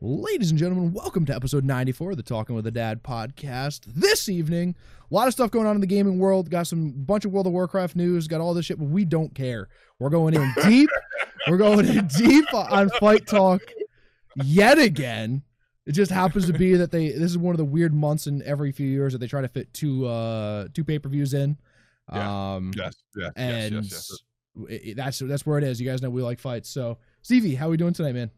Ladies and gentlemen, welcome to episode 94 of the Talking with a Dad podcast. This evening, a lot of stuff going on in the gaming world. Got some bunch of World of Warcraft news, got all this shit, but we don't care. We're going in deep. We're going in deep on Fight Talk yet again. It just happens to be that they this is one of the weird months in every few years that they try to fit two uh two pay-per-views in. Yeah. Um Yes, yes, and yes, yes, yes. it- that's that's where it is. You guys know we like fights. So, Stevie, how are we doing tonight, man?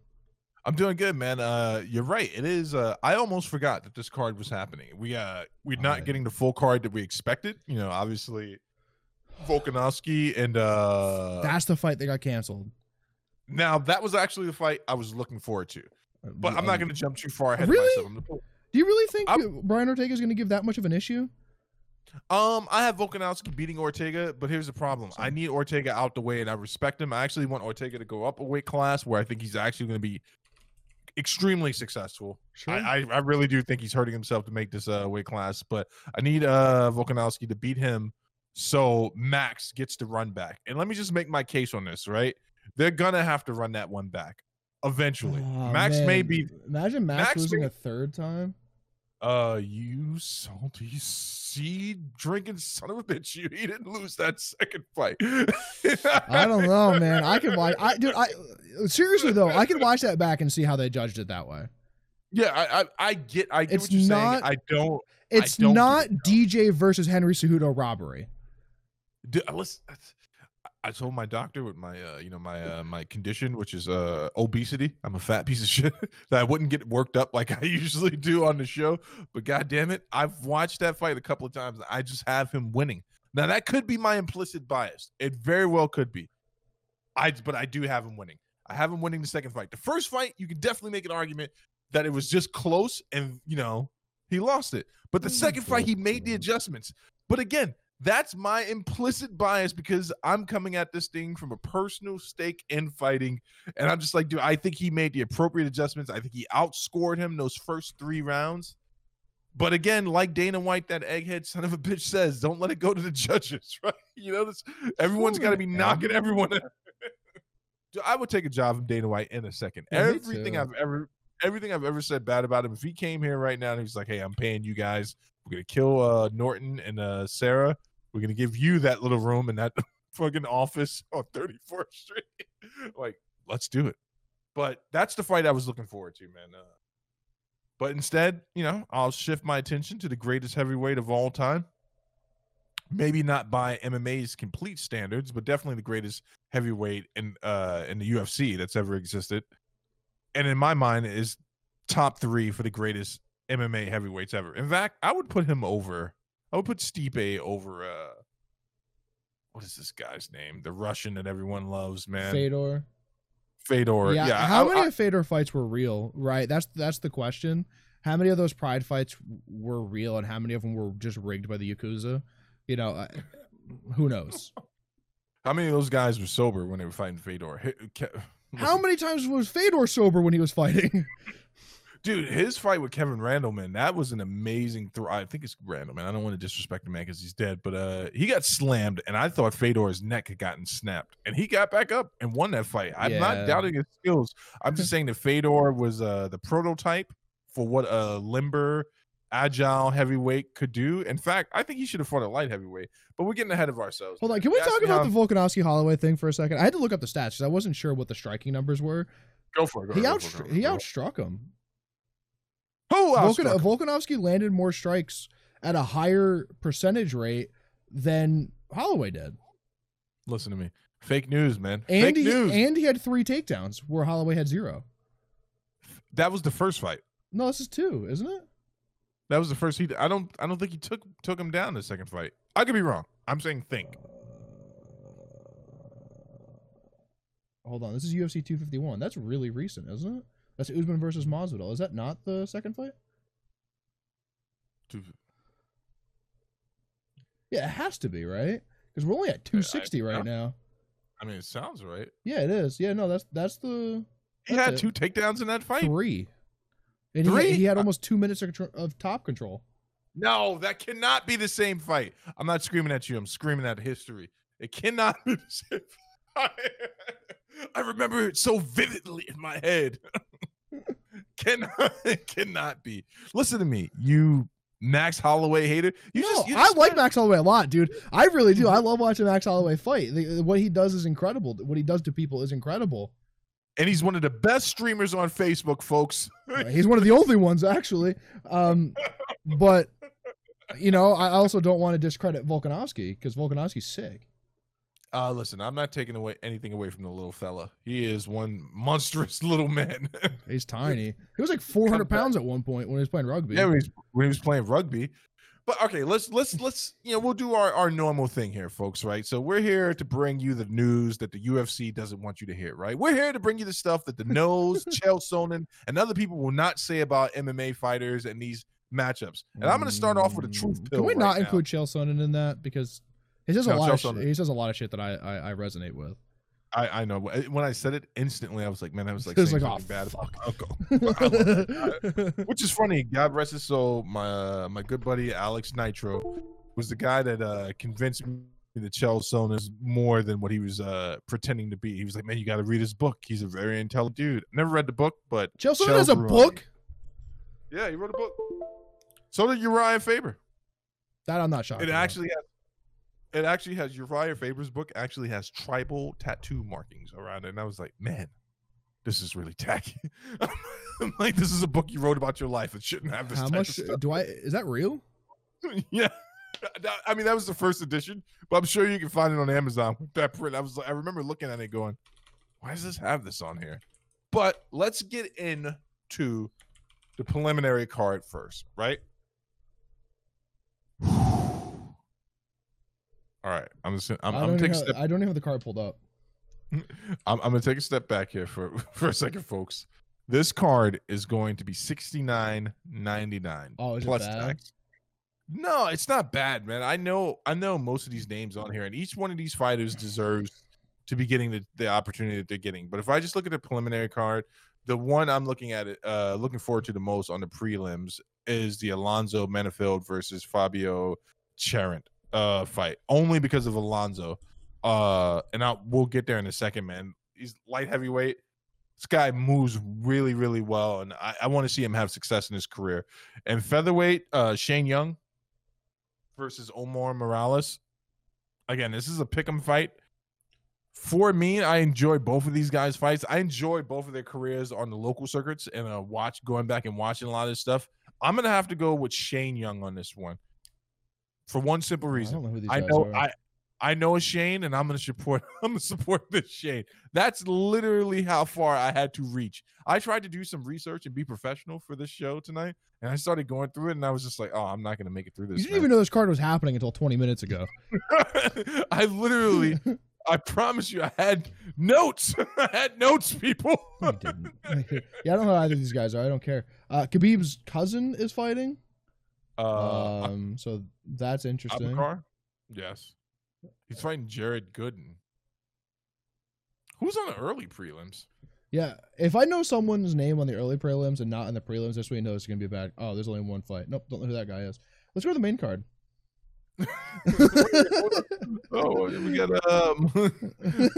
I'm doing good, man. Uh, you're right. It is. Uh, I almost forgot that this card was happening. We uh, we're not Alright. getting the full card that we expected. You know, obviously, Volkanovski and uh, That's the fight that got canceled. now that was actually the fight I was looking forward to. But I'm not going to jump too far ahead Really? of myself. Gonna Do you really think I'm- Brian Ortega is going to give that much of an issue? Um, I have Volkanovski beating Ortega, but here's the problem. I need Ortega out the way, and I respect him. I actually want Ortega to go up a weight class where I think he's actually going to be extremely successful. Sure. I, I I really do think he's hurting himself to make this uh weight class, but I need uh Volkanovski to beat him so Max gets to run back. And let me just make my case on this, right? They're gonna have to run that one back eventually. Oh, Max may be Imagine Max, Max losing may- a third time. Uh you salty seed drinking son of a bitch. You he didn't lose that second fight. I don't know, man. I can watch. I dude. I seriously though, I can watch that back and see how they judged it that way. Yeah, I I, I get I get It's what you're not- saying. I don't It's don't not DJ versus Henry Cejudo robbery. Do, uh, listen, I told my doctor with my, uh, you know, my uh, my condition, which is uh, obesity. I'm a fat piece of shit. that I wouldn't get worked up like I usually do on the show. But god damn it, I've watched that fight a couple of times. I just have him winning. Now that could be my implicit bias. It very well could be. I but I do have him winning. I have him winning the second fight. The first fight, you can definitely make an argument that it was just close and you know he lost it. But the second fight, he made the adjustments. But again, that's my implicit bias because I'm coming at this thing from a personal stake in fighting. And I'm just like, dude, I think he made the appropriate adjustments. I think he outscored him those first three rounds. But again, like Dana White, that egghead son of a bitch says, don't let it go to the judges, right? You know, this everyone's got to be knocking everyone. out. Dude, I would take a job from Dana White in a second. Yeah, everything. I've ever, everything I've ever said bad about him. If he came here right now and he's like, "Hey, I'm paying you guys. We're gonna kill uh, Norton and uh, Sarah. We're gonna give you that little room in that fucking office on 34th Street. like, let's do it." But that's the fight I was looking forward to, man. Uh, but instead, you know, I'll shift my attention to the greatest heavyweight of all time. Maybe not by MMA's complete standards, but definitely the greatest heavyweight in uh in the UFC that's ever existed. And in my mind is top 3 for the greatest MMA heavyweights ever. In fact, I would put him over I would put Stipe over uh what is this guy's name? The Russian that everyone loves, man. Fedor. Fedor. yeah. Yeah. How I- many I- of Fedor fights were real? Right. That's that's the question. How many of those Pride fights were real, and how many of them were just rigged by the Yakuza? You know, I, who knows? how many of those guys were sober when they were fighting Fedor? How many times was Fedor sober when he was fighting? Dude, his fight with Kevin Randall, man, that was an amazing throw. I think it's Randall, man. I don't want to disrespect the man because he's dead, but uh, he got slammed, and I thought Fedor's neck had gotten snapped, and he got back up and won that fight. I'm Yeah. not doubting his skills. I'm just saying that Fedor was uh, the prototype for what a limber, agile heavyweight could do. In fact, I think he should have fought a light heavyweight, but we're getting ahead of ourselves. Hold on, can we talk about how- the Volkanovski Holloway thing for a second? I had to look up the stats because I wasn't sure what the striking numbers were. Go for it. Go He ahead, out go for it, go he outstruck him. Who Volkan- Volkanovski landed more strikes at a higher percentage rate than Holloway did, Listen to me. Fake news, man. and Fake he news. and he had three takedowns where Holloway had zero. that was the first fight. No, this is two, isn't it? That was the first he. I don't. I don't think he took took him down the second fight. I could be wrong. I'm saying think. Uh, hold on, this is UFC 251. That's really recent, isn't it? That's Usman versus Masvidal. Is that not the second fight? Two- Yeah, it has to be, right? Because we're only at 260 right now. I mean, it sounds right. Yeah, it is. Yeah, no, that's that's the He had it. two takedowns in that fight. three. And he, Three? he had almost two minutes of, of top control. No, that cannot be the same fight. I'm not screaming at you. I'm screaming at history. It cannot be the same. Fight. I remember it so vividly in my head. cannot cannot be. Listen to me, you Max Holloway hater. You no, just, you I like Max Holloway a lot, dude. I really do. I love watching Max Holloway fight. The- what he does is incredible. What he does to people is incredible. and he's one of the best streamers on Facebook, folks. He's one of the only ones, actually. Um, but you know, I also don't want to discredit Volkanovski because Volkanovski's sick. Uh, listen, I'm not taking away anything away from the little fella. He is one monstrous little man. He's tiny. He was like 400 pounds at one point when he was playing rugby. yeah, when he, was, when he was playing rugby. But okay, let's let's let's you know we'll do our our normal thing here, folks. Right. So we're here to bring you the news that the UFC doesn't want you to hear. Right. We're here to bring you the stuff that the nose, Chael Sonnen, and other people will not say about MMA fighters and these matchups. And I'm going to start off with a truth Mm, pill. Can we right not now. include Chael Sonnen in that because he says a lot of sh- he says a lot of shit that I I, I resonate with. I, I know. When I said it instantly, I was like, man, I was like, was saying like, oh, bad fuck. uncle. I love it. Which is funny. God rest his soul. My uh, my good buddy Alex Nitro was the guy that uh, convinced me that Chael Sonnen is more than what he was uh, pretending to be. He was like, man, you got to read his book. He's a very intelligent dude. Never read the book, but Chael Sonnen has a book. Yeah, he wrote a book. So did Uriah Faber. that I'm not shocked. It about. actually has. It actually has Uriah Faber's book. Actually has tribal tattoo markings around it, and I was like, man, this is really tacky. I'm like, this is a book you wrote about your life. It shouldn't have this. How much do I? Is that real? yeah. I mean, that was the first edition, but I'm sure you can find it on Amazon with that print. I was I remember looking at it going, why does this have this on here? But let's get into the preliminary card first, right? All right, I'm just I'm, I I'm don't gonna take a even step. have, I don't even have the card pulled up. I'm, I'm gonna take a step back here for for a second, folks. This card is going to be sixty nine ninety nine Oh, is it plus bad? tax. No, it's not bad, man. I know I know most of these names on here, and each one of these fighters deserves to be getting the, the opportunity that they're getting. But if I just look at the preliminary card, the one I'm looking at it, uh, looking forward to the most on the prelims is the Alonzo Menifield versus Fabio Cherant uh fight, only because of Alonzo. Uh, and I we'll get there in a second, man. He's light heavyweight. This guy moves really, really well, and I, I want to see him have success in his career. And featherweight, uh, Shane Young versus Omar Morales. Again, this is a pick'em fight. For me, I enjoy both of these guys' fights. I enjoy both of their careers on the local circuits and uh, watch going back and watching a lot of this stuff. I'm gonna have to go with Shane Young on this one for one simple I reason. don't know I know are. I I know a Shane, and I'm gonna support. I'm gonna support this Shane. That's literally how far I had to reach. I tried to do some research and be professional for this show tonight, and I started going through it, and I was just like, "Oh, I'm not gonna make it through this." you didn't even know this card was happening until 20 minutes ago. I literally, I promise you, I had notes. I had notes, people. You didn't. yeah, I don't know who either of these guys are. I don't care. Uh, Khabib's cousin is fighting. Uh, Um, so that's interesting. Yes, he's fighting Jared Gooden. Who's on the early prelims? Yeah, if I know someone's name on the early prelims and not in the prelims, this way you know it's gonna be a bad. Oh, there's only one fight. Nope, don't know who that guy is. Let's go to the main card. Oh, we got um.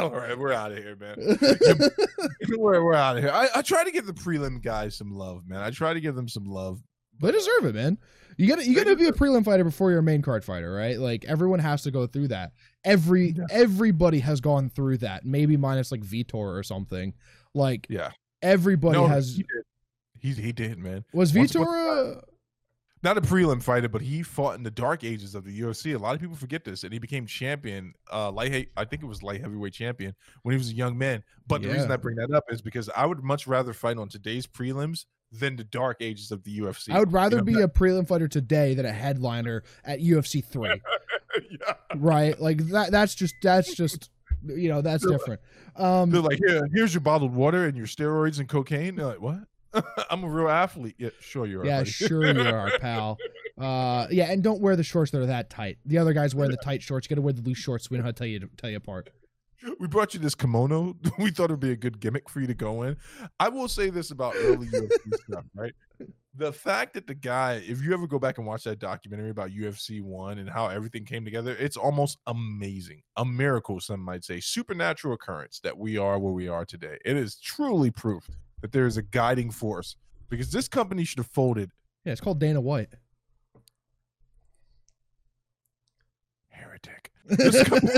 All right, we're out of here, man. We're, we're out of here. I, I try to give the prelim guys some love, man. I try to give them some love. They deserve it, man. You gotta you gotta be a prelim fighter before you're a main card fighter, right? Like everyone has to go through that. Every everybody has gone through that. Maybe minus like Vitor or something. Like Yeah, everybody no, has. he did. He, he did, man. Was Vitor? Not a prelim fighter, but he fought in the dark ages of the UFC. A lot of people forget this, and he became champion, uh, light. I think it was light heavyweight champion when he was a young man. But the reason I bring that up is because I would much rather fight on today's prelims than the dark ages of the UFC. I would rather You know, be a prelim fighter today than a headliner at UFC three. yeah. right? Like that. That's just. That's just. You know, that's They're like- different. Um, They're like, here, here's your bottled water and your steroids and cocaine. They're like, what? I'm a real athlete. Yeah, sure you are. yeah, buddy. sure you are, pal. Uh, yeah, and don't wear the shorts that are that tight. The other guy's wearing the tight shorts. You gotta wear the loose shorts. We know how to tell you to tell you apart. We brought you this kimono. We thought it'd be a good gimmick for you to go in. I will say this about early UFC stuff, right? The fact that the guy, if you ever go back and watch that documentary about UFC one and how everything came together, it's almost amazing. A miracle, some might say, supernatural occurrence that we are where we are today. It is truly proof that there is a guiding force because this company should have folded. Yeah, it's called Dana White. Heretic. This, company-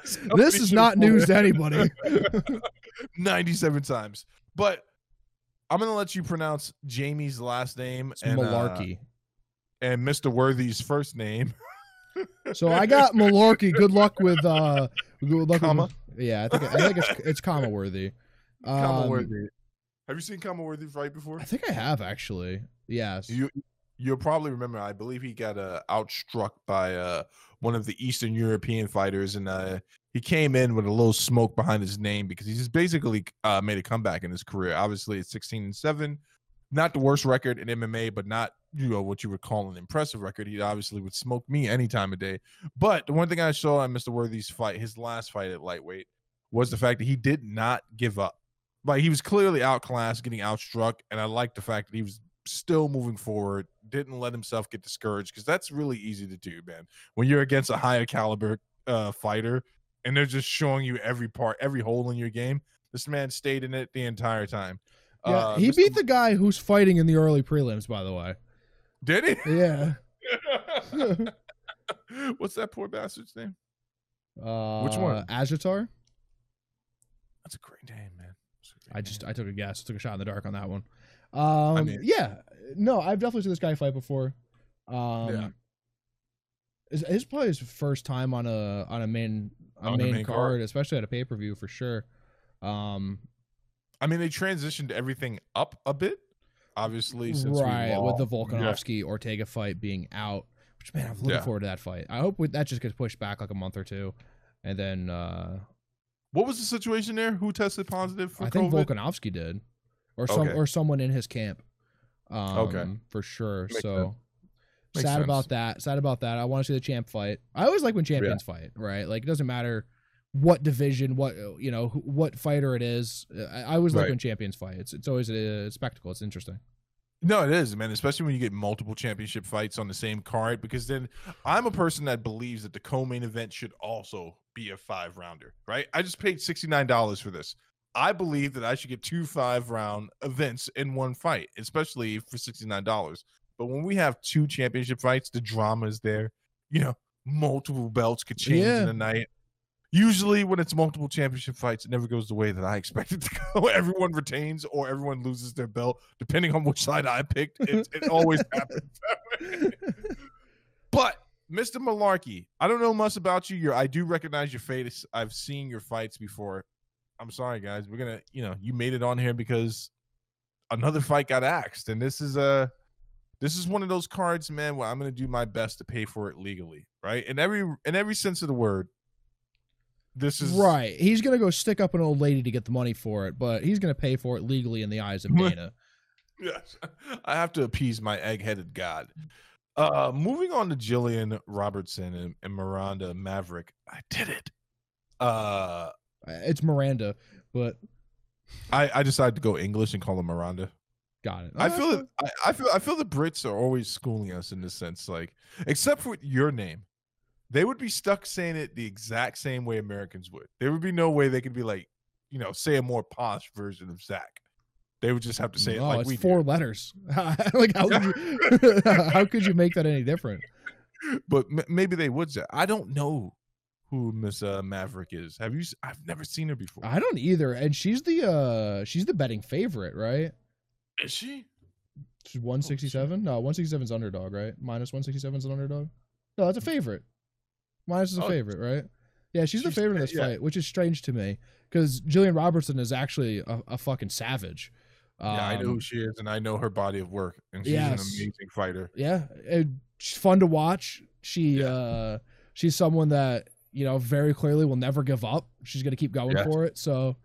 this This is not news to anybody. 97 times. But I'm gonna let you pronounce Jamie's last name It's and uh, Mullarkey. and Mr. Worthy's first name. So I got Mullarkey. Good luck with uh, good luck Khama? With, yeah, I think I think it's it's Khama worthy. Khama Um, Worthy. Have you seen Khama Worthy fight before? I think I have actually. Yes. You you'll probably remember. I believe he got uh, outstruck by uh, one of the Eastern European fighters, and uh, he came in with a little smoke behind his name because he's basically uh, made a comeback in his career. Obviously, it's 16 and seven, not the worst record in MMA, but not you know what you would call an impressive record. He obviously would smoke me any time of day. But the one thing I saw on Mr. Worthy's fight, his last fight at lightweight, was the fact that he did not give up. Like he was clearly outclassed, getting outstruck, and I like the fact that he was still moving forward, didn't let himself get discouraged because that's really easy to do, man. When you're against a higher caliber uh, fighter and they're just showing you every part, every hole in your game, this man stayed in it the entire time. Yeah, Uh, he Mr. beat the guy who's fighting in the early prelims, by the way. Did he? Yeah. What's that poor bastard's name? Uh, Which one? Agitar. That's a great name, man. Great I just name. I took a guess, took a shot in the dark on that one. Um, mean- yeah, no, I've definitely seen this guy fight before. Um, Yeah. It's, it's probably his first time on a on a main a On main, main card, card. especially at a pay per view for sure. Um, I mean, they transitioned everything up a bit, obviously, since we right with the lost- Yeah. Volkanovski Ortega fight being out. Which man, I'm looking Yeah. forward to that fight. I hope we, that just gets pushed back like a month or two, and then uh, What was the situation there? Who tested positive for I think COVID? Volkanovski did, or some Okay. or someone in his camp. Um, Okay. for sure. Makes so. Sad sense. about that. Sad about that. I want to see the champ fight. I always like when champions fight. Right, like it doesn't matter what division, what you know, what fighter it is. I, I always like when champions fight. It's it's always a spectacle. It's interesting. No, it is, man. Especially when you get multiple championship fights on the same card, because then I'm a person that believes that the co-main event should also be a five rounder, right? I just paid sixty nine dollars for this. I believe that I should get two five round events in one fight, especially for sixty nine dollars. But when we have two championship fights, the drama is there. You know, multiple belts could change Yeah. in a night. Usually, when it's multiple championship fights, it never goes the way that I expect it to go. Everyone retains or everyone loses their belt, depending on which side I picked. It, it always happens. But Mr. Mullarkey, I don't know much about you. You're, I do recognize your face. I've seen your fights before. I'm sorry, guys. We're gonna, you know, you made it on here because another fight got axed, and this is a, this is one of those cards, man. Where I'm gonna do my best to pay for it legally, right? In every, in every sense of the word. This is right. He's gonna go stick up an old lady to get the money for it, but he's gonna pay for it legally in the eyes of Dana. Yes, I have to appease my egg-headed god. Uh, moving on to Jillian Robertson and, and Miranda Maverick. I did it. Uh, it's Miranda, but I I decided to go English and call her Miranda. got it. I Uh, feel that I, I feel I feel the Brits are always schooling us in this sense, like except for your name, they would be stuck saying it the exact same way Americans would. There would be no way they could be like, you know, say a more posh version of Zach. They would just have to say it like it's we four letters. like how could you, how could you make that any different? But m- maybe they would say. I don't know who Miss uh, Maverick is. Have you? I've never seen her before. I don't either. And she's the uh she's the betting favorite, right? Is she? She's 167? No, 167 is underdog, right? Minus 167 is an underdog. No, that's a favorite. Minus is a Oh, favorite, right? Yeah, she's, the favorite in this yeah. fight, which is strange to me because Jillian Robertson is actually a, a fucking savage. yeah, I know Um, who she is, and I know her body of work, and she's an amazing fighter. yeah it, she's fun to watch she Yeah. uh she's someone that you know very clearly will never give up she's gonna keep going Yes. for it so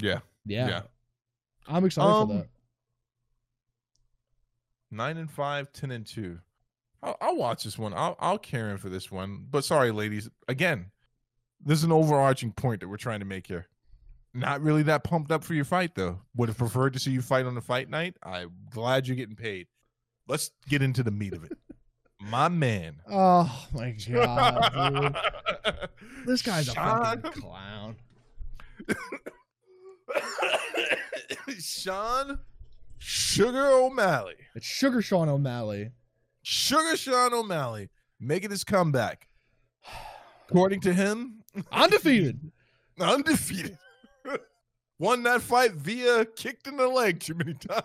Yeah, yeah, Yeah. i'm excited Um, for that nine and five, ten and two. I'll, I'll watch this one. I'll I'll care in for this one. But sorry, ladies. Again, there's an overarching point that we're trying to make here. Not really that pumped up for your fight, though. Would have preferred to see you fight on the fight night. I'm glad you're getting paid. Let's get into the meat of it. My man. oh my god dude. this guy's a fucking clown Sean Sugar O'Malley. It's Sugar Sean O'Malley. Sugar Sean O'Malley making his comeback. According to him, Undefeated. undefeated. Won that fight via kicked in the leg too many times.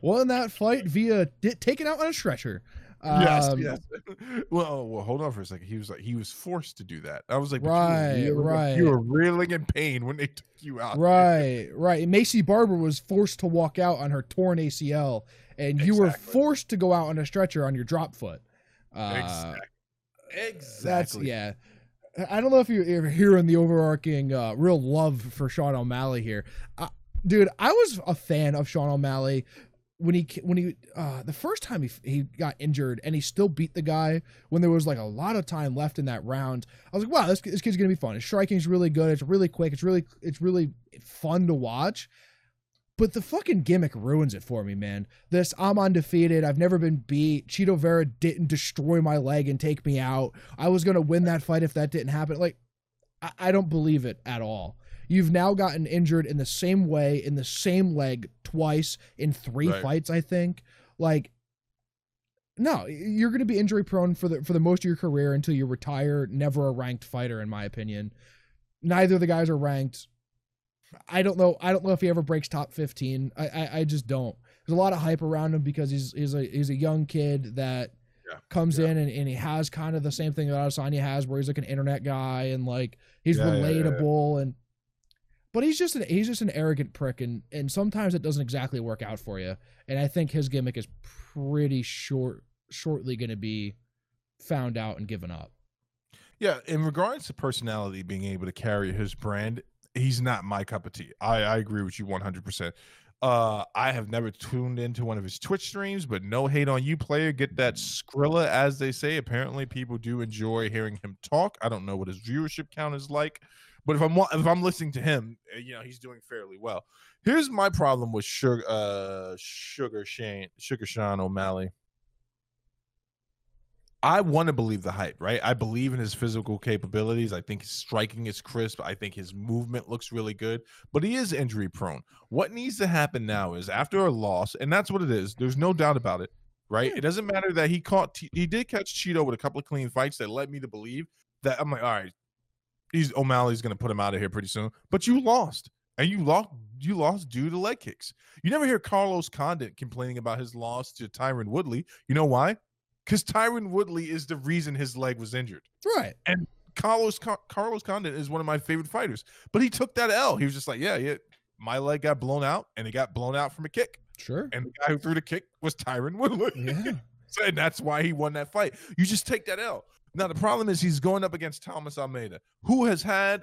Won that fight via di- taken out on a stretcher. Yes, Um, yes. Well, oh, well, hold on for a second. He was like, he was forced to do that. I was like, but you were Right, right. You were reeling in pain when they took you out. Right, right. Maycee Barber was forced to walk out on her torn ACL, and you were forced to go out on a stretcher on your drop foot. Uh, Exactly. Exactly. yeah. I don't know if you're, you're hearing the overarching uh, real love for Sean O'Malley here, uh, dude. I was a fan of Sean O'Malley when he when he uh, the first time he he got injured and he still beat the guy when there was like a lot of time left in that round. I was like, wow, this this kid's gonna be fun. His striking's really good. It's really quick. It's really it's really fun to watch. But the fucking gimmick ruins it for me, man. This I'm undefeated. I've never been beat. Chito Vera didn't destroy my leg and take me out. I was gonna win that fight if that didn't happen. Like, I, I don't believe it at all. You've now gotten injured in the same way in the same leg twice in three Right. fights. I think. Like, no, you're gonna be injury prone for the for the most of your career until you retire. Never a ranked fighter, in my opinion. Neither of the guys are ranked. I don't know. I don't know if he ever breaks top fifteen. I I, I just don't. There's a lot of hype around him because he's he's a he's a young kid that Yeah, comes yeah. in and, and he has kind of the same thing that Adesanya has, where he's like an internet guy and like he's yeah. relatable and. But he's just an he's just an arrogant prick, and and sometimes it doesn't exactly work out for you. And I think his gimmick is pretty short shortly going to be found out and given up. Yeah, in regards to personality being able to carry his brand, he's not my cup of tea. I, I agree with you 100%. Uh, I have never tuned into one of his Twitch streams, but no hate on you, player. Get that Skrilla, as they say. Apparently, people do enjoy hearing him talk. I don't know what his viewership count is like, but if I'm if I'm listening to him, uh, you know, he's doing fairly well. Here's my problem with Sugar uh, Sugar Shane Sugar Sean O'Malley. I want to believe the hype, right? I believe in his physical capabilities. I think his striking is crisp. I think his movement looks really good, but he is injury prone. What needs to happen now is after a loss, and that's what it is. There's no doubt about it, right? It doesn't matter that he caught, he did catch Chito with a couple of clean fights that led me to believe that I'm like, all right, he's O'Malley's going to put him out of here pretty soon. But you lost, and you lost, you lost due to leg kicks. You never hear Carlos Condit complaining about his loss to Tyron Woodley. You know why? Because Tyron Woodley is the reason his leg was injured. Right. And Carlos Car- Carlos Condit is one of my favorite fighters, but he took that L. He was just like, yeah, yeah, my leg got blown out, and it got blown out from a kick, Sure. and the guy who threw the kick was Tyron Woodley. Yeah. And that's why he won that fight. You just take that L. Now the problem is he's going up against Thomas Almeida, who has had,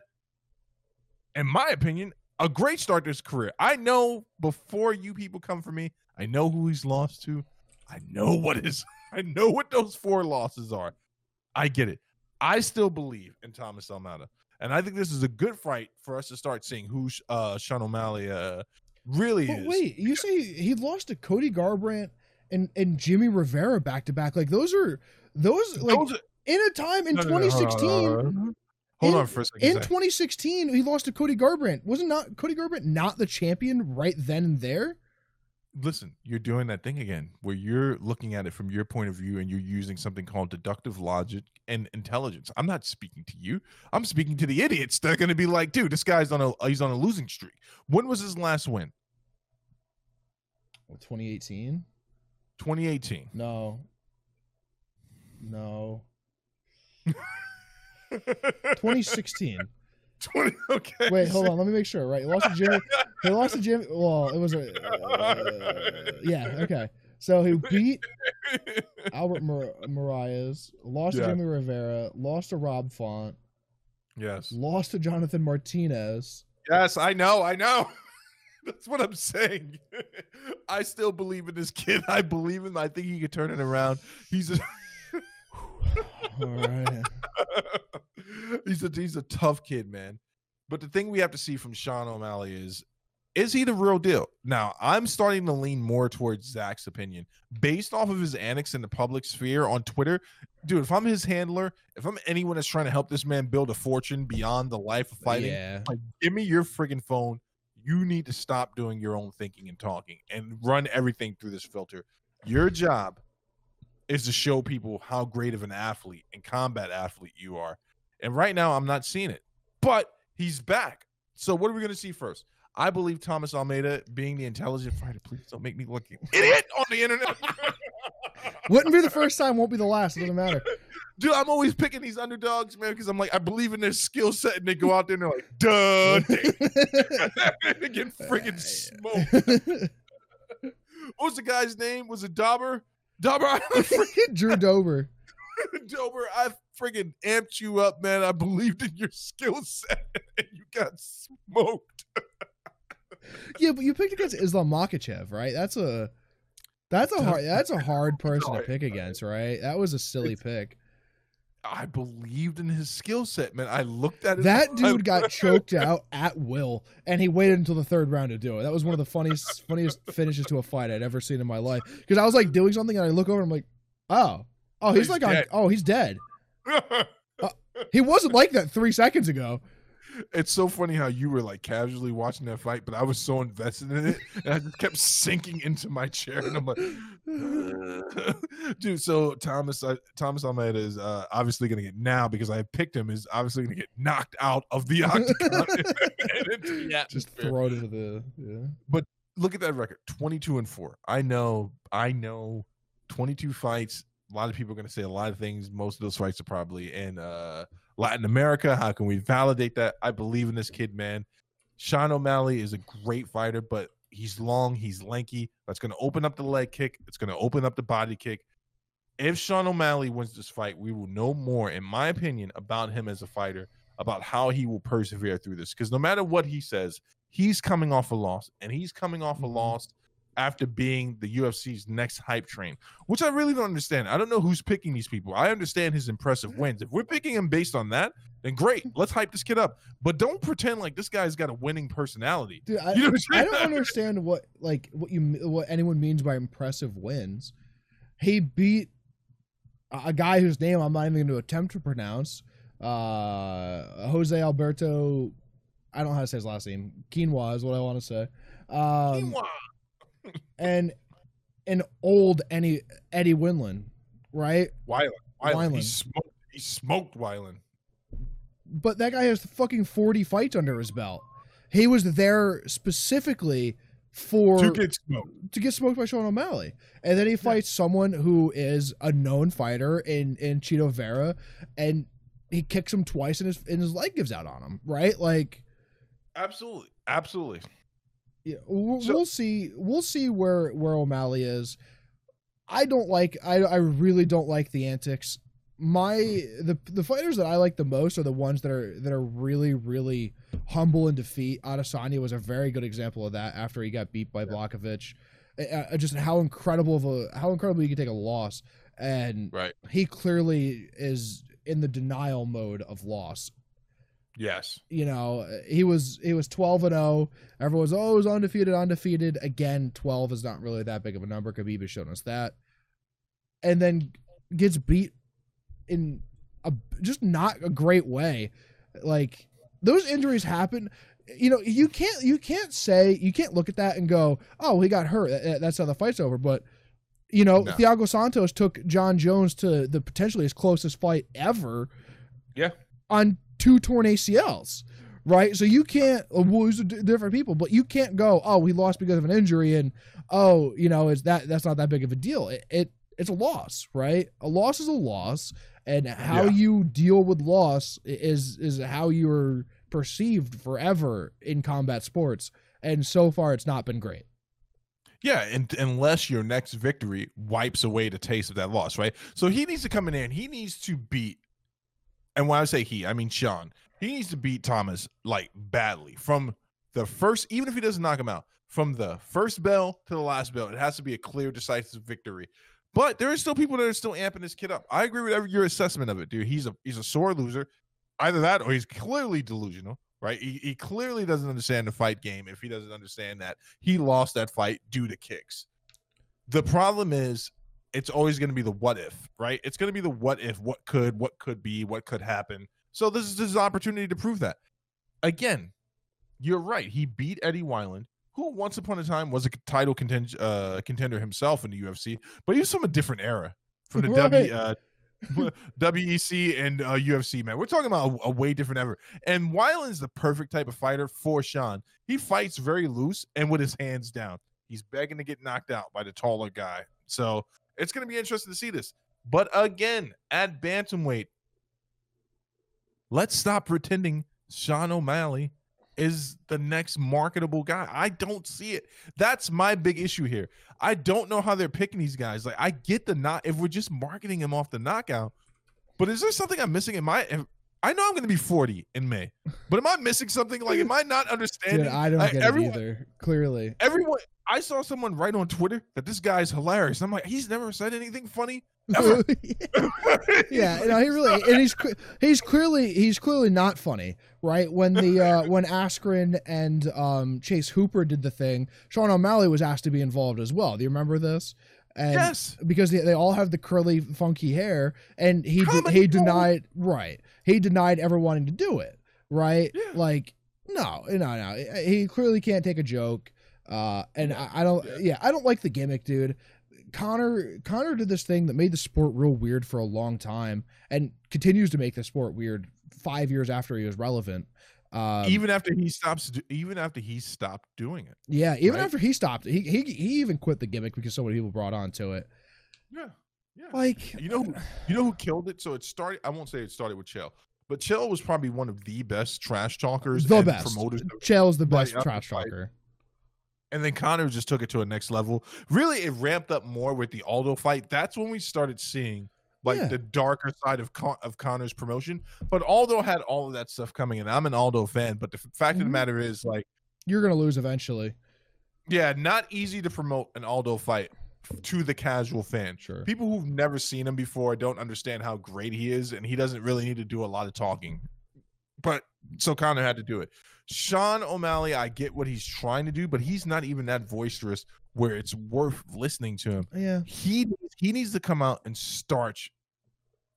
in my opinion, a great start to his career. I know before you people come for me, I know who he's lost to. I know what is. I know what those four losses are. I get it. I still believe in Thomas Almeida, and I think this is a good fight for us to start seeing who uh, Sean O'Malley uh, really But is. wait, you say he lost to Cody Garbrandt and and Jimmy Rivera back to back? Like those are those like Those are- in a time in no, no, no, hold 2016. hold on. In- on for a second. In 2016, he lost to Cody Garbrandt. Wasn't not Cody Garbrandt not the champion right then and there? listen, you're doing that thing again where you're looking at it from your point of view and you're using something called deductive logic and intelligence. I'm not speaking to you. I'm speaking to the idiots that are going to be like, dude, this guy's on a he's on a losing streak. When was his last win? 2018? 2018. No. No. 2016. 20 okay. Wait, hold on. Let me make sure. Right, he lost to Jimmy. He lost to Jimmy. Well, it was a. uh, yeah. Okay. So he beat Albert Mar- Marias, lost Yeah. to Jimmy Rivera, lost to Rob Font, yes. lost to Jonathan Martinez. Yes, I know. I know. That's what I'm saying. I still believe in this kid. I believe in him. I think he could turn it around. He's a All right. he's a he's a tough kid, man. But the thing we have to see from Sean O'Malley is is he the real deal? Now, I'm starting to lean more towards Zach's opinion based off of his annex in the public sphere on Twitter. Dude, if I'm his handler, if I'm anyone that's trying to help this man build a fortune beyond the life of fighting, Yeah. like give me your friggin' phone. You need to stop doing your own thinking and talking and run everything through this filter. Your job is to show people how great of an athlete and combat athlete you are. And right now, I'm not seeing it, but he's back. So, what are we going to see first? I believe Thomas Almeida, being the intelligent fighter, please don't make me look idiot on the internet. Wouldn't be the first time, won't be the last. It doesn't matter. Dude, I'm always picking these underdogs, man, because I'm like, I believe in their skill set, and they go out there and they're like, duh, they get freaking smoked. What was the guy's name? Was it Dober? Dober, I freaking Drew Dober. Dober, I friggin' amped you up, man. I believed in your skill set, and you got smoked. Yeah, but you picked against Islam Makhachev, right? That's a that's a hard that's a hard person to pick against, right? That was a silly pick. I believed in his skill set, man. I looked at it. That dude got choked out at will, and he waited until the third round to do it. That was one of the funniest funniest finishes to a fight I'd ever seen in my life. Because I was like doing something, and I look over, and I'm like, oh, oh, he's, He's like on, oh, he's dead. Uh, he wasn't like that three seconds ago. It's so funny how you were like casually watching that fight, but I was so invested in it, and I just kept sinking into my chair, and I'm like, dude. So Thomas, uh, Thomas Almeida is uh, obviously going to get now because I picked him. Is obviously going to get knocked out of the octagon and into the Just atmosphere. throw it into the yeah. But look at that record 22 and 4 i know i know 22 fights a lot of people are going to say a lot of things most of those fights are probably in uh latin america how can we validate that? I believe in this kid man. Sean o'malley is a great fighter but he's long he's lanky. That's going to open up the leg kick. It's going to open up the body kick. If sean o'malley wins this fight we will know more in my opinion about him as a fighter about how he will persevere through this. Because no matter what he says he's coming off a loss and he's coming off a Mhm. loss after being the UFC's next hype train, which I really don't understand. I don't know who's picking these people. I understand his impressive wins. If we're picking him based on that, then great. Let's hype this kid up. But don't pretend like this guy's got a winning personality. Dude, I, You know I don't understand what like what you what anyone means by impressive wins. He beat a a guy whose name I'm not even going to attempt to pronounce. Uh, Jose Alberto. I don't know how to say his last name. Quinoa is what I want to say. Um, Quinoa. And an old Eddie Eddie Winland, right? Weiland. Weiland. He smoked, he smoked Weiland. But that guy has fucking 40 fights under his belt. He was there specifically for Two kids smoked. to get smoked by Sean O'Malley. And then he fights someone who is a known fighter in in Chito Vera and he kicks him twice and his and his leg gives out on him, right? Like Absolutely. Absolutely. Yeah, we'll, So- we'll see we'll see where where O'Malley is. I don't like I I really don't like the antics. My the the fighters that I like the most are the ones that are that are really really humble in defeat. Adesanya was a very good example of that after he got beat by. Uh, uh, just how incredible of a how incredible you can take a loss and Right. he clearly is in the denial mode of loss Yes. you know he was he was 12 and 0 everyone's oh he's oh, undefeated undefeated. Again 12 is not really that big of a number. Khabib has shown us that. And then gets beat in a just not a great way. Like those injuries happen. You know you can't you can't say you can't look at that and go oh he got hurt. That's how the fight's over. But you know No. Thiago Santos took Jon Jones to the potentially his closest fight ever Yeah. on two torn ACLs, right? So you can't. uh, Well, these are different people, but you can't go. Oh, he lost because of an injury, and oh, you know, is that that's not that big of a deal? It, it it's a loss, right? A loss is a loss, and how Yeah. you deal with loss is is how you're perceived forever in combat sports. And so far, it's not been great. Yeah, and unless your next victory wipes away the taste of that loss, right? So he needs to come in there and he needs to beat. And when I say he, I mean Sean. He needs to beat Thomas like badly from the first, even if he doesn't knock him out, from the first bell to the last bell. It has to be a clear, decisive victory. But there are still people that are still amping this kid up. I agree with your assessment of it, dude. He's a he's a sore loser. Either that or he's clearly delusional, right? He, he clearly doesn't understand the fight game if he doesn't understand that he lost that fight due to kicks. The problem is it's always going to be the what if, right? It's going to be the what if, what could, what could be, what could happen. So this is his opportunity to prove that. Again, you're right. He beat Eddie Wineland, who once upon a time was a title contend- uh, contender himself in the UFC, but he was from a different era, from the Right. W, uh, WEC and uh, UFC. Man, we're talking about a, a way different ever. And Wineland's the perfect type of fighter for Sean. He fights very loose and with his hands down. He's begging to get knocked out by the taller guy. So it's going to be interesting to see this. But again, at bantamweight, let's stop pretending Sean O'Malley is the next marketable guy. I don't see it. That's my big issue here. I don't know how they're picking these guys. Like I get the not if we're just marketing him off the knockout, but is there something I'm missing in my? I know I'm going to be 40 in May, but am I missing something? Like, am I not understanding? Dude, I don't Like, get everyone- it either. Clearly, Everyone, I saw someone write on Twitter that this guy's hilarious. I'm like, he's never said anything funny. Ever. yeah, no, he really, and he's he's clearly he's clearly not funny, right? When the uh, when Askren and um, Chase Hooper did the thing, Sean O'Malley was asked to be involved as well. Do you remember this? And yes. because they, they all have the curly, funky hair, and he de- he denied right. He denied ever wanting to do it, right? Yeah. Like no, no, no. He clearly can't take a joke. Uh, and I, I don't, Yeah. yeah, I don't like the gimmick, dude. Conor Conor did this thing that made the sport real weird for a long time, and continues to make the sport weird five years after he was relevant. Um, even after he stops, even after he stopped doing it. yeah, even right? after he stopped, he, he he even quit the gimmick because so many people brought on to it. Yeah. Yeah. Like, You know, who, you know who killed it? So it started. I won't say it started with Chael, but Chael was probably one of the best trash talkers, the and best. promoters. Chael's the best trash talker. And then Conor just took it to a next level. Really, it ramped up more with the Aldo fight. That's when we started seeing like Yeah. the darker side of Con- of Conor's promotion. But Aldo had all of that stuff coming in. I'm an Aldo fan, but the f- fact of Mhm. the matter is, like, You're gonna lose eventually. yeah, not easy to promote an Aldo fight to the casual fan. Sure. People who've never seen him before don't understand how great he is, and he doesn't really need to do a lot of talking. But so Conor had to do it. Sean O'Malley, I get what he's trying to do, but he's not even that boisterous where it's worth listening to him. Yeah. He he needs to come out and starch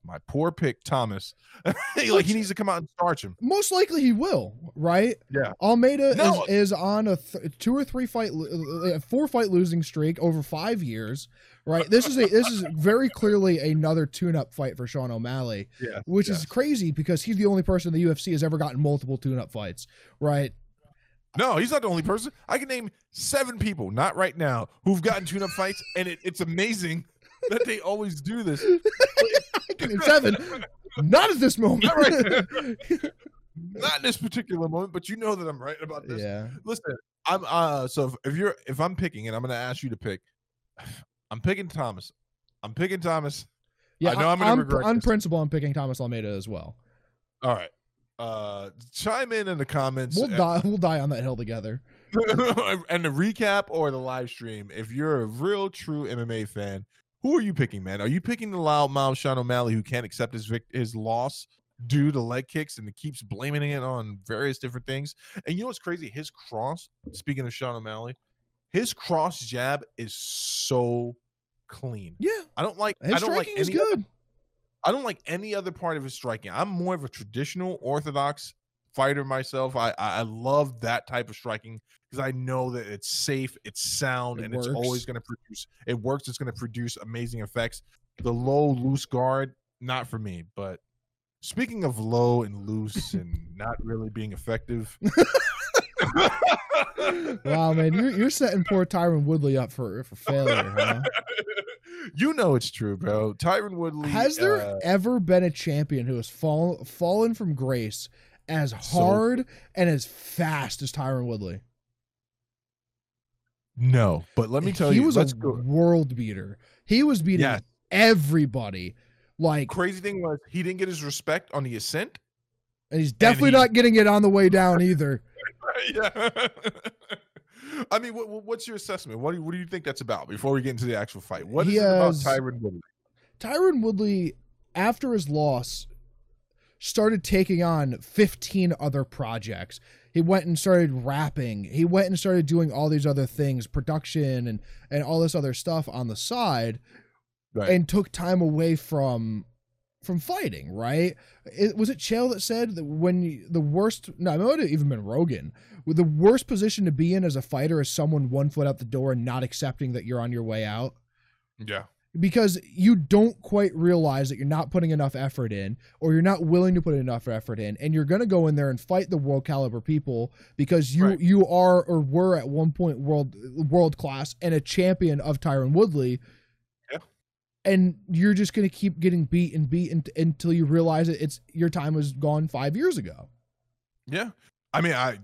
my poor pick Thomas. like he needs to come out and starch him. Most likely he will, right? Yeah. Almeida No. is, is on a th- two or three fight, lo- uh, a four fight losing streak over five years, right? This is a this is very clearly another tune up fight for Sean O'Malley, Yeah, which yes. is crazy because he's the only person in the UFC has ever gotten multiple tune up fights, right? No, he's not the only person. I can name seven people, not right now, who've gotten tune-up fights, and it, it's amazing that they always do this. Can seven, not at this moment. Not right. not in this particular moment, but you know that I'm right about this. yeah, Listen, I'm uh so if, if you're if I'm picking and I'm gonna ask you to pick, I'm picking Thomas. I'm picking Thomas. yeah. I know I'm gonna on, regret on this. principle, I'm picking Thomas Almeida as well. All right. Uh chime in in the comments We'll die. We'll die on that hill together. and the recap or the live stream, if you're a real true MMA fan, who are you picking, man? Are you picking the loud mouth Sean O'Malley who can't accept his vic- his loss due to leg kicks and keeps blaming it on various different things? And you know what's crazy? His cross, speaking of Sean O'Malley, his cross jab is so clean. Yeah, I don't like his I don't striking is any other- good. I don't like any other part of his striking. I'm more of a traditional orthodox fighter myself. I I love that type of striking because I know that it's safe, it's sound, It and it's always going to produce. It works. It's going to produce amazing effects. The low loose guard, not for me. But speaking of low and loose and not really being effective. Wow, man, you're you're setting poor Tyron Woodley up for for failure, huh? you know it's true, bro. Tyron Woodley Has there uh, ever been a champion who has fallen fallen from grace as hard and as fast as Tyron Woodley? No, but let me tell he you, he was a go. world beater. He was beating Yes. everybody. Like, Crazy thing was he didn't get his respect on the ascent. and he's definitely he- not getting it on the way down either. yeah. I mean, what, what- what's your assessment? What do you, what do you think that's about? Before we get into the actual fight, what is He it about has- Tyron Woodley? Tyron Woodley, after his loss, started taking on 15 other projects. He went and started rapping. He went and started doing all these other things, production and and all this other stuff on the side Right. and took time away from from fighting, right? It, was it Chael that said that when you, the worst no, it might have even been Rogan. The worst position to be in as a fighter is someone one foot out the door and not accepting that you're on your way out yeah. Because you don't quite realize that you're not putting enough effort in or you're not willing to put enough effort in and you're going to go in there and fight the world caliber people because you Right. you are or were at one point world world class and a champion of Tyron Woodley Yeah. and you're just going to keep getting beat and beat unt- until you realize that it's your time was gone 5 years ago Yeah. I mean, I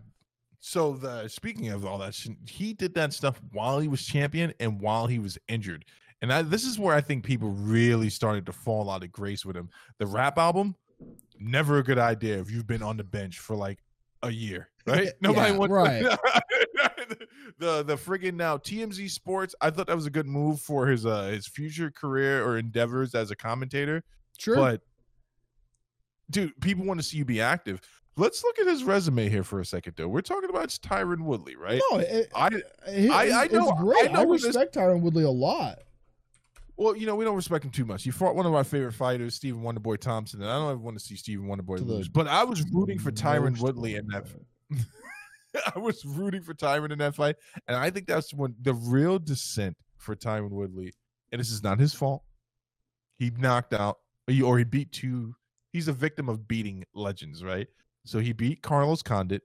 so the speaking of all that, he did that stuff while he was champion and while he was injured. And I, this is where I think people really started to fall out of grace with him. The rap album, never a good idea if you've been on the bench for like a year, right? Yeah, Nobody wants right. the the friggin' now TMZ Sports. I thought that was a good move for his uh his future career or endeavors as a commentator. sure But dude, people want to see you be active. Let's look at his resume here for a second, though. We're talking about Tyron Woodley, right? no it, I it- I- I know- great I know I, who this- respect Tyron Woodley a lot well, you know, we don't respect him too much. He fought one of our favorite fighters, Stephen Wonderboy Thompson, and I don't ever want to see Stephen Wonderboy lose. But I was rooting for Tyron Woodley in that. I was rooting for Tyron in that fight, and I think that's when the real descent for Tyron Woodley. And this is not his fault. He knocked out, or he beat two. He's a victim of beating legends, right? So he beat Carlos Condit,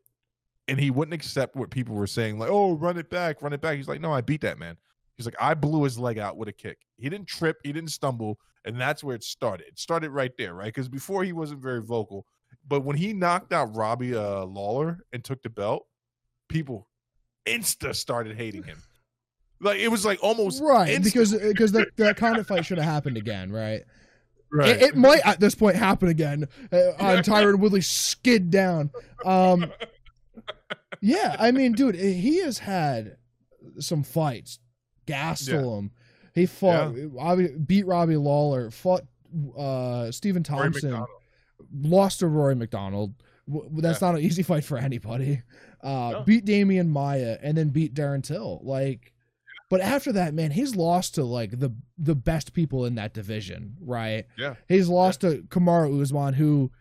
and he wouldn't accept what people were saying, like, "Oh, run it back, run it back." He's like, "No, I beat that man." He's like, "I blew his leg out with a kick. He didn't trip, he didn't stumble, and that's where it started. It started right there, right? Because before he wasn't very vocal, but when he knocked out Robbie uh, Lawler and took the belt, people insta started hating him. Like it was like almost right because because that, that Condit fight should have happened again right right. It, it might at this point happen again uh, on Tyron Woodley skid down. Um, yeah, I mean, dude, he has had some fights. Gastelum, him. He fought, obvi- beat Robbie Lawler, fought uh, Stephen Thompson, lost to Rory MacDonald. That's not an easy fight for anybody. Uh, No. Beat Damian Maia and then beat Darren Till. Like, but after that, man, he's lost to like the the best people in that division, right? Yeah. He's lost to Kamaru Usman, who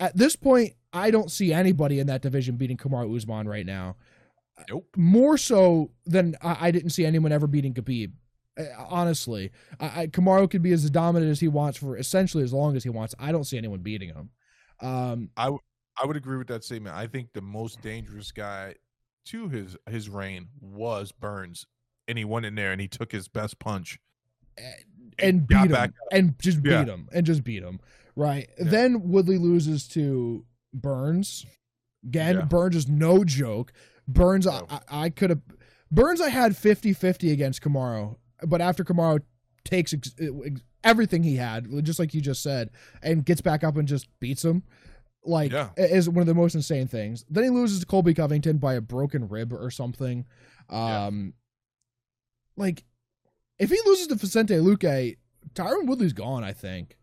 at this point I don't see anybody in that division beating Kamaru Usman right now. Nope. More so than I, I didn't see anyone ever beating Khabib. Uh, honestly, I, I, Kamaru could be as dominant as he wants for essentially as long as he wants. I don't see anyone beating him. Um, I would agree with that statement. I think the most dangerous guy to his his reign was Burns, and he went in there and he took his best punch and got beat him back and just beat Yeah. him and just beat him. Right. Yeah. Then Woodley loses to Burns. Again, Yeah. Burns is no joke. Burns. I, I could have. Burns, I had 50 50 against Kamaru, but after Kamaru takes ex, everything he had, just like you just said, and gets back up and just beats him, like, Yeah. is one of the most insane things. Then he loses to Colby Covington by a broken rib or something. Yeah. Um, Like, if he loses to Vicente Luque, Tyron Woodley's gone. I think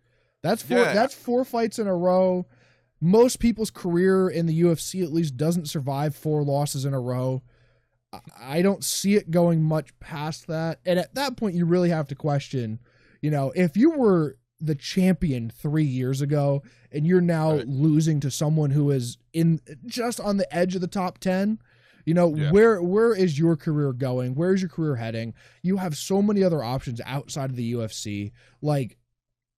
that's four. Yeah. That's four fights in a row. Most people's career in the UFC at least doesn't survive four losses in a row. I- don't see it going much past that. And at that point, you really have to question, you know, if you were the champion three years ago and you're now Right. losing to someone who is in just on the edge of the top 10, you know, Yeah. where where is your career going? Where is your career heading? You have so many other options outside of the UFC. Like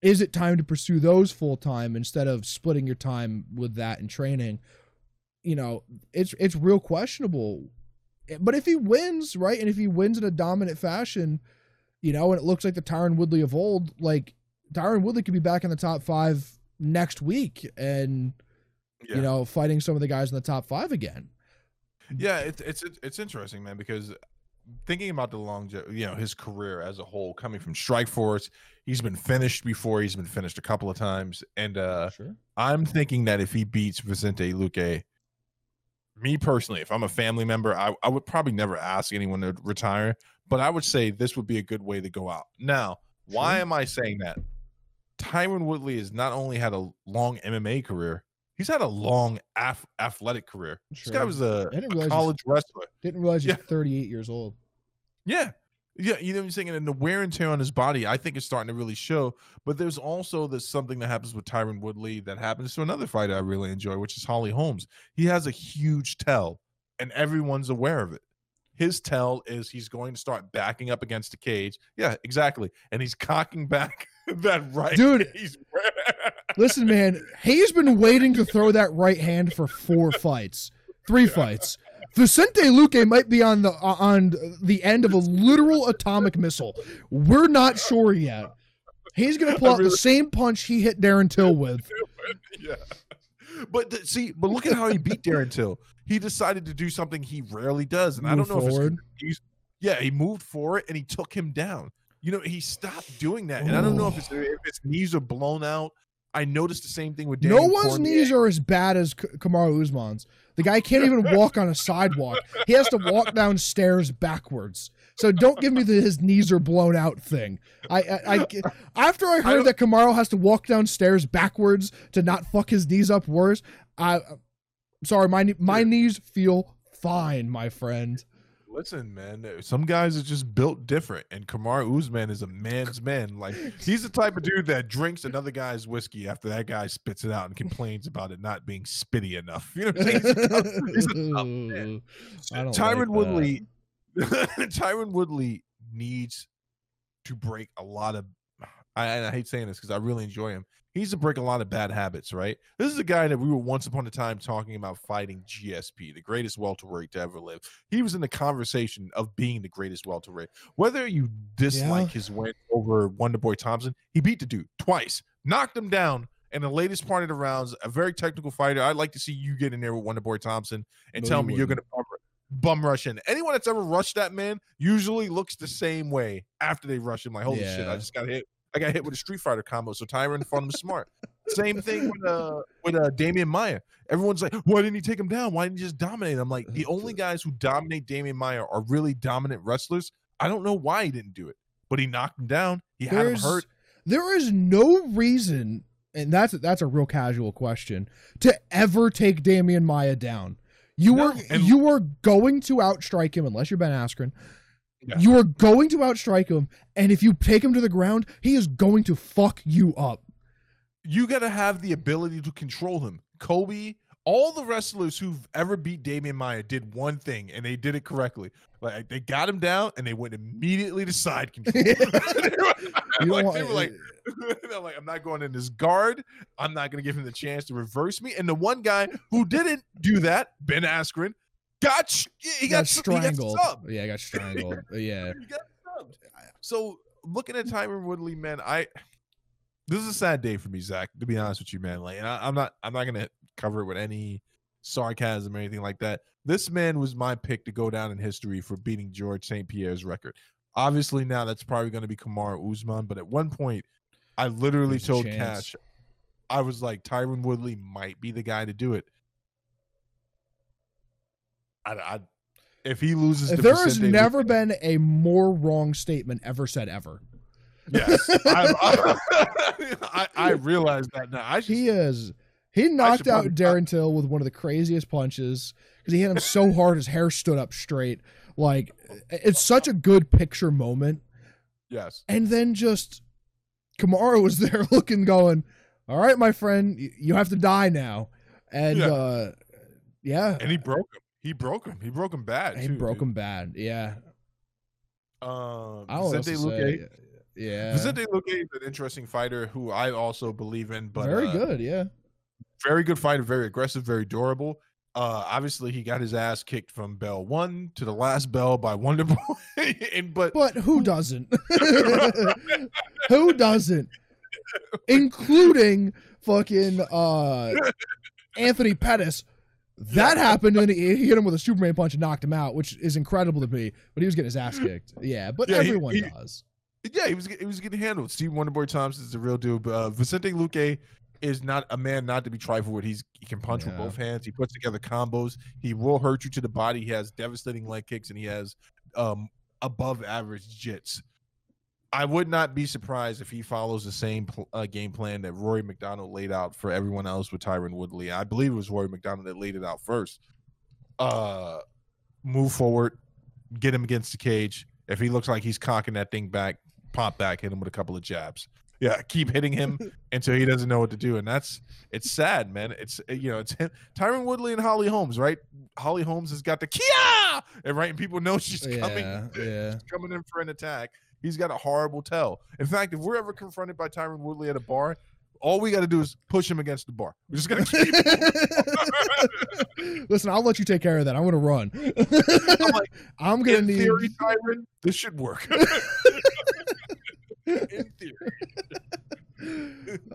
is it time to pursue those full time instead of splitting your time with that and training? You know, it's it's real questionable. Eh, but if he wins, right, and if he wins in a dominant fashion, you know, and it looks like the Tyron Woodley of old, like Tyron Woodley could be back in the top five next week, and Yeah. you know, fighting some of the guys in the top five again. Yeah, it's it's it's interesting, man, because thinking about the long, you know, his career as a whole, coming from Strikeforce, he's been finished before. He's been finished a couple of times, and uh sure. I'm thinking that if he beats Vicente Luque, me personally, if I'm a family member, I, I would probably never ask anyone to retire, but I would say this would be a good way to go out. Now, why Sure. am I saying that? Tyron Woodley has not only had a long MMA career, he's had a long af- athletic career. This guy Sure. was a, a college wrestler. Didn't realize he's Yeah. 38 years old. Yeah. Yeah, you know what I'm saying? And the wear and tear on his body, I think is starting to really show. But there's also this something that happens with Tyron Woodley that happens to another fighter I really enjoy, which is Holly Holmes. He has a huge tell, and everyone's aware of it. His tell is he's going to start backing up against the cage. Yeah, exactly. And he's cocking back that right. Dude. he's Listen, man, he's been waiting to throw that right hand for four fights, three fights. Vicente Luque might be on the on the end of a literal atomic missile. We're not sure yet. He's gonna pull out the same punch he hit Darren Till with. yeah. But th- see, but look at how he beat Darren Till. He decided to do something he rarely does, and I don't know forward. if it's yeah, he moved forward and he took him down. You know, he stopped doing that, and I don't know if, it's, if his knees are blown out. I noticed the same thing with No Daniel one's Cormier. knees are as bad as Kamaru Usman's. The guy can't even walk on a sidewalk. He has to walk downstairs backwards. So don't give me the his knees are blown out thing. I, I, I after I heard don't- that Kamaru has to walk downstairs backwards to not fuck his knees up worse. I, sorry, my my knees feel fine, my friend. Listen, man, some guys are just built different, and Kamar Usman is a man's man. Like he's the type of dude that drinks another guy's whiskey after that guy spits it out and complains about it not being spitty enough. You know what I'm saying? He's a tough- he's a tough man. Tyron like. Woodley, Tyron Woodley needs to break a lot of. I, and I hate saying this because I really enjoy him. He needs to break a lot of bad habits, right? This is a guy that we were once upon a time talking about fighting GSP, the greatest welterweight to ever live. He was in the conversation of being the greatest welterweight. Whether you dislike Yeah. his win over Wonderboy Thompson, he beat the dude twice, knocked him down. In the latest part of the rounds, a very technical fighter. I'd like to see you get in there with Wonderboy Thompson and No, tell you me you're going to bum, bum rush in. Anyone that's ever rushed that man usually looks the same way after they rush him. Like, holy shit, I just got hit. I got hit with a Street Fighter combo. So Tyron thought him smart. Same thing with uh with uh Damian Maia. Everyone's like, why didn't he take him down? Why didn't he just dominate? I'm like, the only guys who dominate Damian Maia are really dominant wrestlers. I don't know why he didn't do it, but he knocked him down. He had him hurt. There is no reason, and that's that's a real casual question, to ever take Damian Maia down. You No, are and- you are going to outstrike him unless you're Ben Askren. Yeah. You are going to outstrike him, and if you take him to the ground, he is going to fuck you up. you got to have the ability to control him. Kobe, all the wrestlers who've ever beat Damian Maia did one thing, and they did it correctly. Like they got him down, and they went immediately to side control. Like, they were like, they're like, I'm not going in his guard. I'm not going to give him the chance to reverse me. And the one guy who didn't do that, Ben Askren, got he got, got su- he got strangled. yeah, I got strangled. yeah. He got subbed. So looking at Tyron Woodley, man, I this is a sad day for me, Zach. To be honest with you, man. Like, and I, I'm not, I'm not gonna cover it with any sarcasm or anything like that. This man was my pick to go down in history for beating George St. Pierre's record. Obviously, now that's probably going to be Kamaru Usman, but at one point, I literally There's told. Cash, I was like, Tyron Woodley might be the guy to do it. I, I if he loses, to There has never Luque- been a more wrong statement ever said ever. Yes, I, I, I, I realize that now. I He is. He knocked out probably- Darren Till with one of the craziest punches because he hit him so hard his hair stood up straight. Like it's such a good picture moment. yes, And then just Kamaru was there looking, going, "All right, my friend, you have to die now." And Yeah. uh yeah, and he broke him. He broke him. He broke him bad. he too, broke dude. him bad. Yeah, Um, I don't know what else Vicente Luque. Yeah, Vicente Luque is an interesting fighter who I also believe in, but very uh, good. Yeah, very good fighter, very aggressive, very durable. Uh, obviously, he got his ass kicked from bell one to the last bell by Wonder Boy, and but but who doesn't? who doesn't? Including fucking uh Anthony Pettis. That happened and he he hit him with a Superman punch and knocked him out, which is incredible to me. But he was getting his ass kicked. Yeah, but Yeah, everyone he- does. Yeah, he was he was getting handled. Steve Wonderboy Thompson is the real dude. Uh, Vicente Luque is not a man not to be trifled with. He's he can punch with both hands. He puts together combos. He will hurt you to the body. He has devastating leg kicks and he has um above average jits. I would not be surprised if he follows the same pl- uh, game plan that Rory MacDonald laid out for everyone else with Tyron Woodley. I believe it was Rory MacDonald that laid it out first. Uh, move forward, get him against the cage. If he looks like he's cocking that thing back, pop back, hit him with a couple of jabs. Yeah, keep hitting him until he doesn't know what to do, and that's it's sad, man. It's you know it's him, Tyron Woodley and Holly Holmes, right? Holly Holmes has got the Kia, and right, and people know she's coming, Yeah, yeah. she's coming in for an attack. He's got a horrible tell. In fact, if we're ever confronted by Tyron Woodley at a bar, all we got to do is push him against the bar. We're just gonna keep. Listen, I'll let you take care of that. I'm gonna run. I'm like, I'm gonna in need. theory, Tyron, this should work. in theory.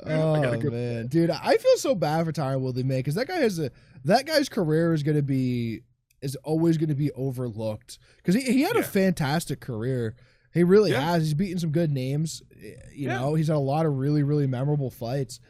oh man, dude, I feel so bad for Tyron Woodley, man, because that guy has a that guy's career is gonna be is always gonna be overlooked because he, he had a fantastic career. He really Yeah. has. He's beaten some good names. You Yeah. know, he's had a lot of really really memorable fights.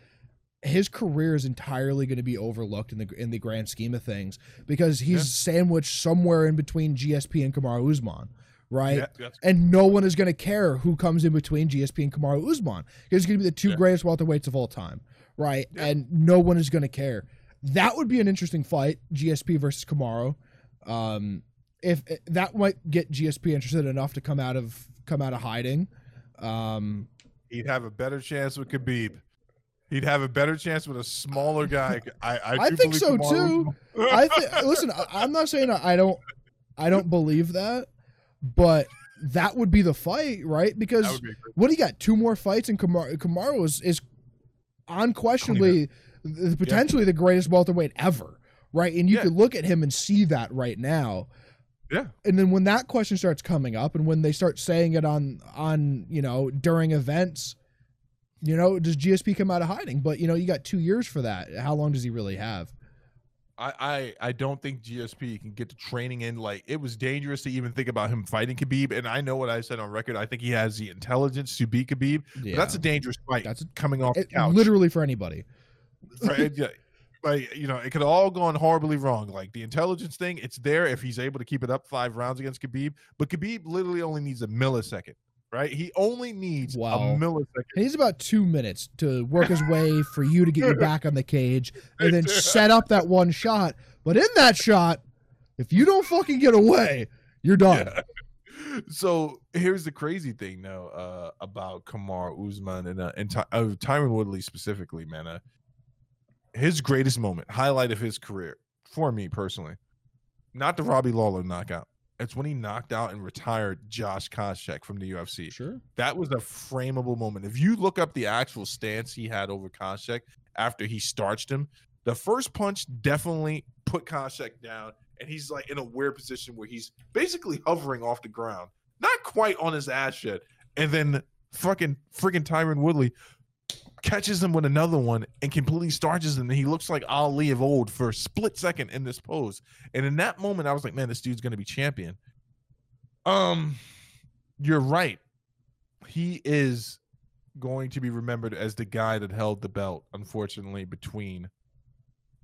His career is entirely going to be overlooked in the in the grand scheme of things because he's Yeah. sandwiched somewhere in between GSP and Kamaru Usman, right? And no one is going to care who comes in between GSP and Kamaru Usman. He's going to be the two greatest welterweights of all time, right? And no one is going to care. That would be an interesting fight, GSP versus Kamaru. Um, if that might get GSP interested enough to come out of come out of hiding. Um, He'd have a better chance with Khabib. He'd have a better chance with a smaller guy. I I, I think so, Kamaru- too. I th- listen. I, I'm not saying I don't, I don't believe that, but that would be the fight, right? Because be what do you got? Two more fights, and Kamaru, Kamaru is, is unquestionably, potentially the greatest welterweight ever, right? And you Yeah. could look at him and see that right now. Yeah. And then when that question starts coming up, and when they start saying it on on you know during events, you know, does GSP come out of hiding? But you know, you got two years for that. How long does he really have? I, I I don't think GSP can get the training in. Like it was dangerous to even think about him fighting Khabib. And I know what I said on record. I think he has the intelligence to beat Khabib. Yeah, But that's a dangerous fight. That's- coming off the couch. literally for anybody. Right, yeah. Like you know, it could all gone horribly wrong. Like the intelligence thing, it's there if he's able to keep it up five rounds against Khabib. But Khabib literally only needs a millisecond, right? He only needs Wow. a millisecond. He needs about two minutes to work his way for you to get your back on the cage and then set up that one shot. But in that shot, if you don't fucking get away, you're done. Yeah. So here's the crazy thing, though, uh, about Kamar Usman and uh, and Ty- uh, Tyron Woodley specifically, man. His greatest moment, highlight of his career, for me personally, not the Robbie Lawler knockout. It's when he knocked out and retired Josh Koscheck from the UFC. Sure. That was a frameable moment. If you look up the actual stance he had over Koscheck after he starched him, the first punch definitely put Koscheck down, and he's like in a weird position where he's basically hovering off the ground, not quite on his ass yet. And then fucking freaking Tyron Woodley catches him with another one and completely starches him. And he looks like Ali of old for a split second in this pose. And in that moment, I was like, man, this dude's gonna be champion. Um, you're right. He is going to be remembered as the guy that held the belt, unfortunately, between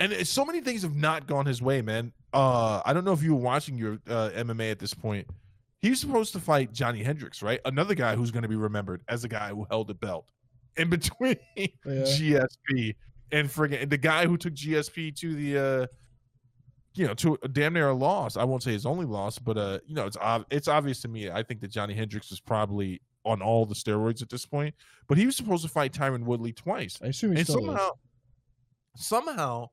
and so many things have not gone his way, man. Uh, I don't know if you were watching your uh, MMA at this point. He was supposed to fight Johnny Hendricks, right? Another guy who's going to be remembered as a guy who held the belt in between Yeah. GSP and friggin' the guy who took GSP to the, uh, you know, to a damn near a loss. I won't say his only loss, but uh, you know, it's ob- it's obvious to me. I think that Johnny Hendricks is probably on all the steroids at this point, but he was supposed to fight Tyron Woodley twice I assume he and somehow, somehow,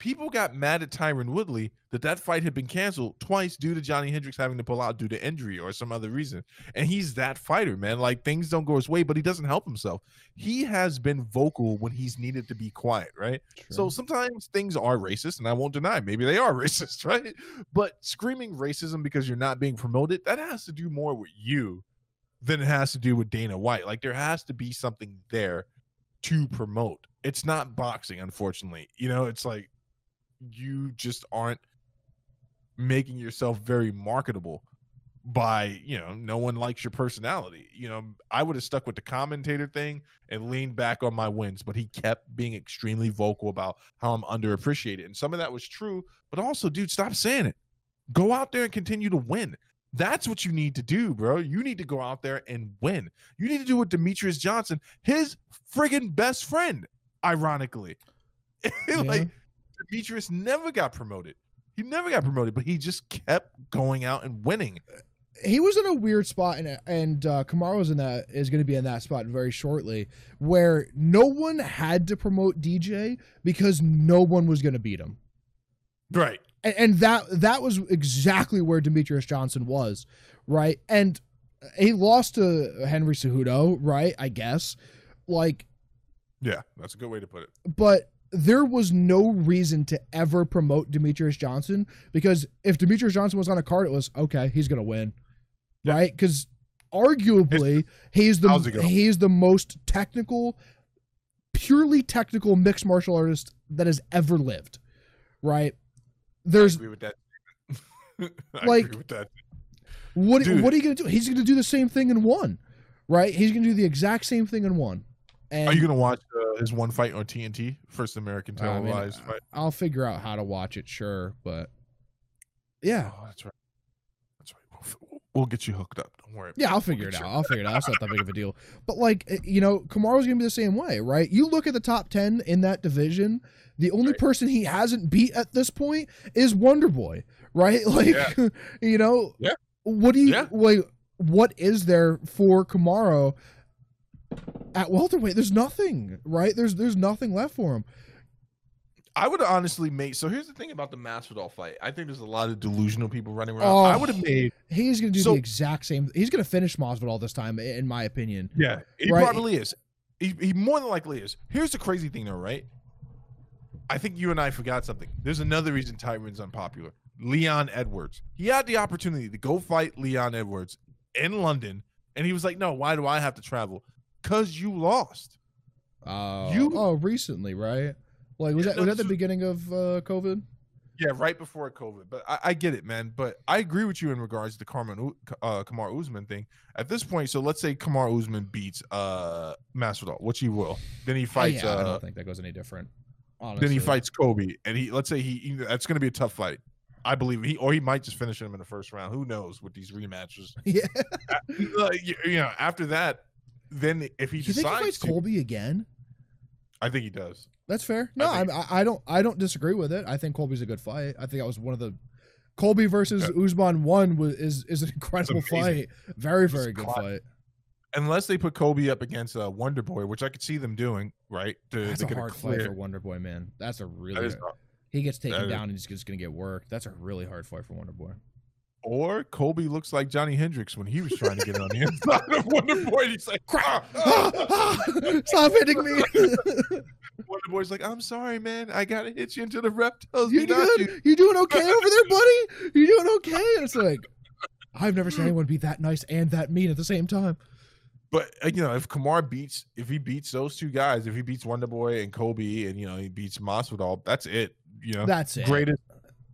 people got mad at Tyron Woodley that that fight had been canceled twice due to Johnny Hendricks having to pull out due to injury or some other reason. And he's that fighter, man. Like things don't go his way, but he doesn't help himself. He has been vocal when he's needed to be quiet, right? is. So sometimes things are racist, and I won't deny maybe they are racist, right? But screaming racism because you're not being promoted, that has to do more with you than it has to do with Dana White. Like there has to be something there to promote. It's not boxing, unfortunately. You know, it's like you just aren't making yourself very marketable by you know no one likes your personality you know i would have stuck with the commentator thing and leaned back on my wins but he kept being extremely vocal about how i'm underappreciated and some of that was true but also dude stop saying it go out there and continue to win That's what you need to do, bro. You need to go out there and win. You need to do what Demetrius Johnson, his friggin' best friend, ironically. like Demetrius never got promoted. He never got promoted, but he just kept going out and winning. He was in a weird spot, and and uh, in that is going to be in that spot very shortly, where no one had to promote DJ because no one was going to beat him. Right and, and that that was exactly where Demetrius Johnson was, right? And he lost to Henry Cejudo, right? I guess, like, yeah, that's a good way to put it. But there was no reason to ever promote Demetrius Johnson because if Demetrius Johnson was on a card, it was okay, he's gonna win, yeah. right? Because arguably he's the he's the most technical, purely technical mixed martial artist that has ever lived, right? there's I agree with that. like that. What Dude. what are you gonna do? He's gonna do the same thing in one, right? He's gonna do the exact same thing in one. And are you gonna watch uh, his one fight on TNT, first American televised I mean, fight? I'll figure out how to watch it, sure, but yeah, oh, that's right. That's right. We'll, we'll, get you hooked up. Don't worry. Yeah, I'll figure we'll it out. I'll figure it out. It's not that big of a deal. But like eh, you know, Kamaru's gonna be the same way, right? You look at the top ten in that division the only right. person he hasn't beat at this point is Wonder Boy, right? Like, yeah. you know, yeah. what do you yeah. like? What is there for Kamaru at welterweight? There's nothing, right? There's there's nothing left for him. I would honestly made. So here's the thing about the Masvidal fight. I think there's a lot of delusional people running around. Oh, I would have made. He's going to do so, the exact same. He's going to finish Masvidal this time, in my opinion. Yeah, he right? probably is. He, he more than likely is. Here's the crazy thing, though, right? I think you and I forgot something. There's another reason Tyron's unpopular. Leon Edwards. He had the opportunity to go fight Leon Edwards in London, and he was like, "No, why do I have to travel? Cause you lost." Uh, you oh recently, right? Like was yeah, that was that the beginning of uh, COVID? Yeah, right before COVID. But I, I, get it, man. But I agree with you in regards to the Carmen, uh, Kamar Usman thing. At this point, so let's say Kamar Usman beats uh, Masvidal, which he will. Then he fights. Yeah, uh, I don't think that goes any different. Honestly. Then he fights Colby, and he let's say he, he that's going to be a tough fight. I believe he or he might just finish him in the first round. Who knows with these rematches? Yeah, you, you, know, after that, then if he you decides think he fights to, Colby again, I think he does. That's fair. No, I, I, I don't I don't disagree with it. I think Colby's a good fight. I think that was one of the Colby versus yeah. Usman one was is is an incredible fight. Very very good fight unless they put Colby up against uh, Wonder Boy, which I could see them doing, right? To, That's to a hard fight for Wonder Boy, man. That's a really that he gets taken down and he's just gonna get worked. That's a really hard fight for Wonder Boy. Or Colby looks like Johnny Hendricks when he was trying to get on the inside of Wonder Boy. He's like, ah, ah, ah, "Stop hitting me!" Wonder Boy's like, "I'm sorry, man. I gotta hit you into the reptiles. You good? You. you doing okay over there, buddy? You doing okay?" it's like, I've never seen anyone be that nice and that mean at the same time. But uh, you know, if Kamar beats, if he beats those two guys, if he beats Wonder Boy and Colby, and you know he beats Masvidal, that's it. You know, that's it. Greatest,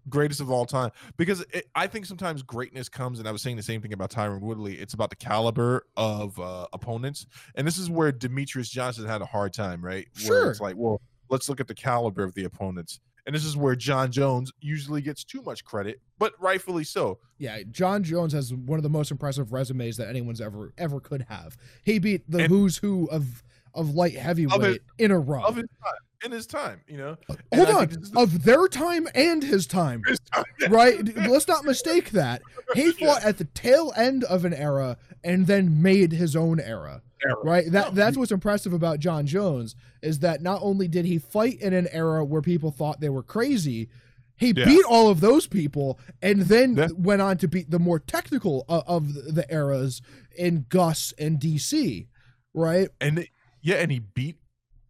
greatest of all time. Because it, I think sometimes greatness comes, and I was saying the same thing about Tyron Woodley. It's about the caliber of uh, opponents, and this is where Demetrius Johnson had a hard time, right? Sure. Where it's like, well, let's look at the caliber of the opponents. And this is where Jon Jones usually gets too much credit, but rightfully so. Yeah, Jon Jones has one of the most impressive resumes that anyone's ever ever could have. He beat the and who's who of of light heavyweight of his, in a row. Of his time. In his time, you know. Uh, hold on, of their time and his time, his time right? Let's not mistake that. He fought yeah. at the tail end of an era and then made his own era era. Right. That that's what's impressive about Jon Jones is that not only did he fight in an era where people thought they were crazy, he yeah. beat all of those people and then went on to beat the more technical uh, of, of the eras in Gus and DC. Right. And yeah, and he beat.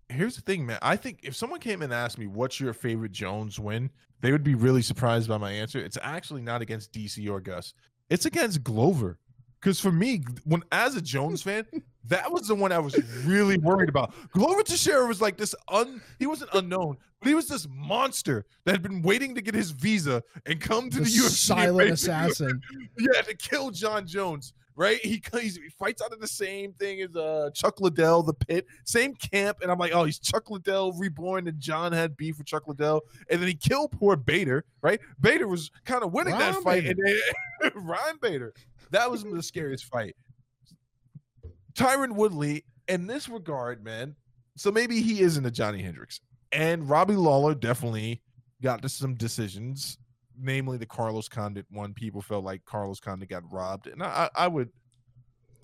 Here's the thing, man. I think if someone came and asked me what's your favorite Jones win, they would be really surprised by my answer. It's actually not against DC or Gus. It's against Glover. Because for me, when as a Jones fan, that was the one I was really worried about. Glover Teixeira was like this un he wasn't unknown, but he was this monster that had been waiting to get his visa and come to the, the UFC. Silent assassin. yeah, to kill Jon Jones. Right? He, he's, he fights out of the same thing as uh, Chuck Liddell, the pit, same camp. And I'm like, oh, he's Chuck Liddell reborn, and Jon had beef with Chuck Liddell. And then he killed poor Bader, right? Bader was kind of winning that fight. Bader. And then, Ryan Bader. That was the scariest fight. Tyron Woodley, in this regard, man, so maybe he isn't a Johnny Hendricks. And Robbie Lawler definitely got to some decisions, namely the Carlos Condit one. People felt like Carlos Condit got robbed, and I, I would,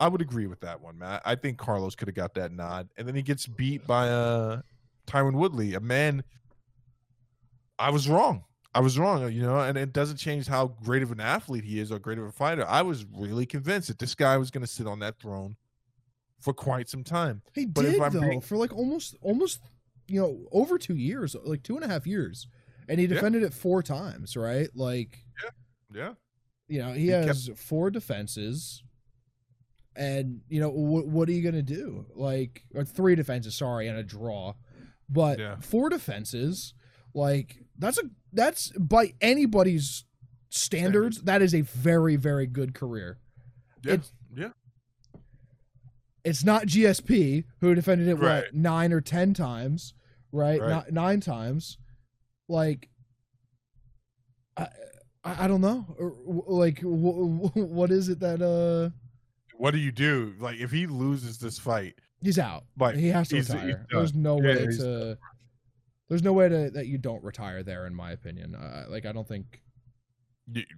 I would agree with that one, man. I think Carlos could have got that nod, and then he gets beat by uh Tyron Woodley, a man. I was wrong. I was wrong, you know, and it doesn't change how great of an athlete he is or great of a fighter. I was really convinced that this guy was going to sit on that throne for quite some time. He But if did I'm though being- for like almost almost you know over two years, like two and a half years, and he Yeah. defended it four times. Right, like Yeah. Yeah. You know he, He kept- has four defenses, and you know what what are you gonna do? Like or three defenses, sorry, and a draw, but Yeah. four defenses, like that's a that's by anybody's standards, that is a very very good career. Yeah. It's- yeah. it's not GSP who defended it Right. what nine or ten times, right? Right. Ni- nine times, like I I, don't know, like what is it that uh What do you do? Like if he loses this fight, he's out. But he has to he's- retire. There's no Yeah, way to. There's no way to that you don't retire there, in my opinion. Uh, like I don't think.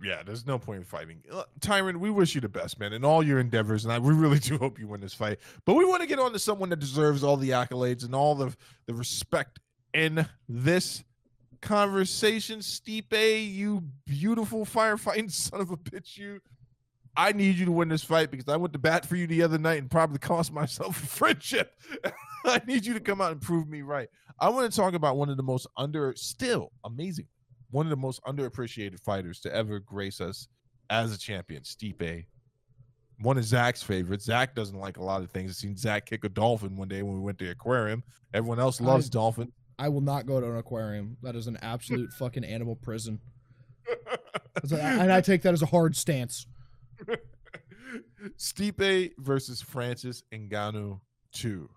yeah, there's no point in fighting. Uh, Tyron, we wish you the best, man, in all your endeavors, and I we really do hope you win this fight. But we want to get on to someone that deserves all the accolades and all the the respect in this conversation. Stipe, you beautiful firefighting son of a bitch, you. I need you to win this fight because I went to bat for you the other night and probably cost myself a friendship. I need you to come out and prove me right. I want to talk about one of the most under, still amazing, one of the most underappreciated fighters to ever grace us as a champion, Stipe. One of Zach's favorites. Zach doesn't like a lot of things. I've seen Zach kick a dolphin one day when we went to the aquarium. Everyone else loves I- dolphin. I will not go to an aquarium. That is an absolute fucking animal prison. And I take that as a hard stance. Stipe versus Francis Ngannou 2.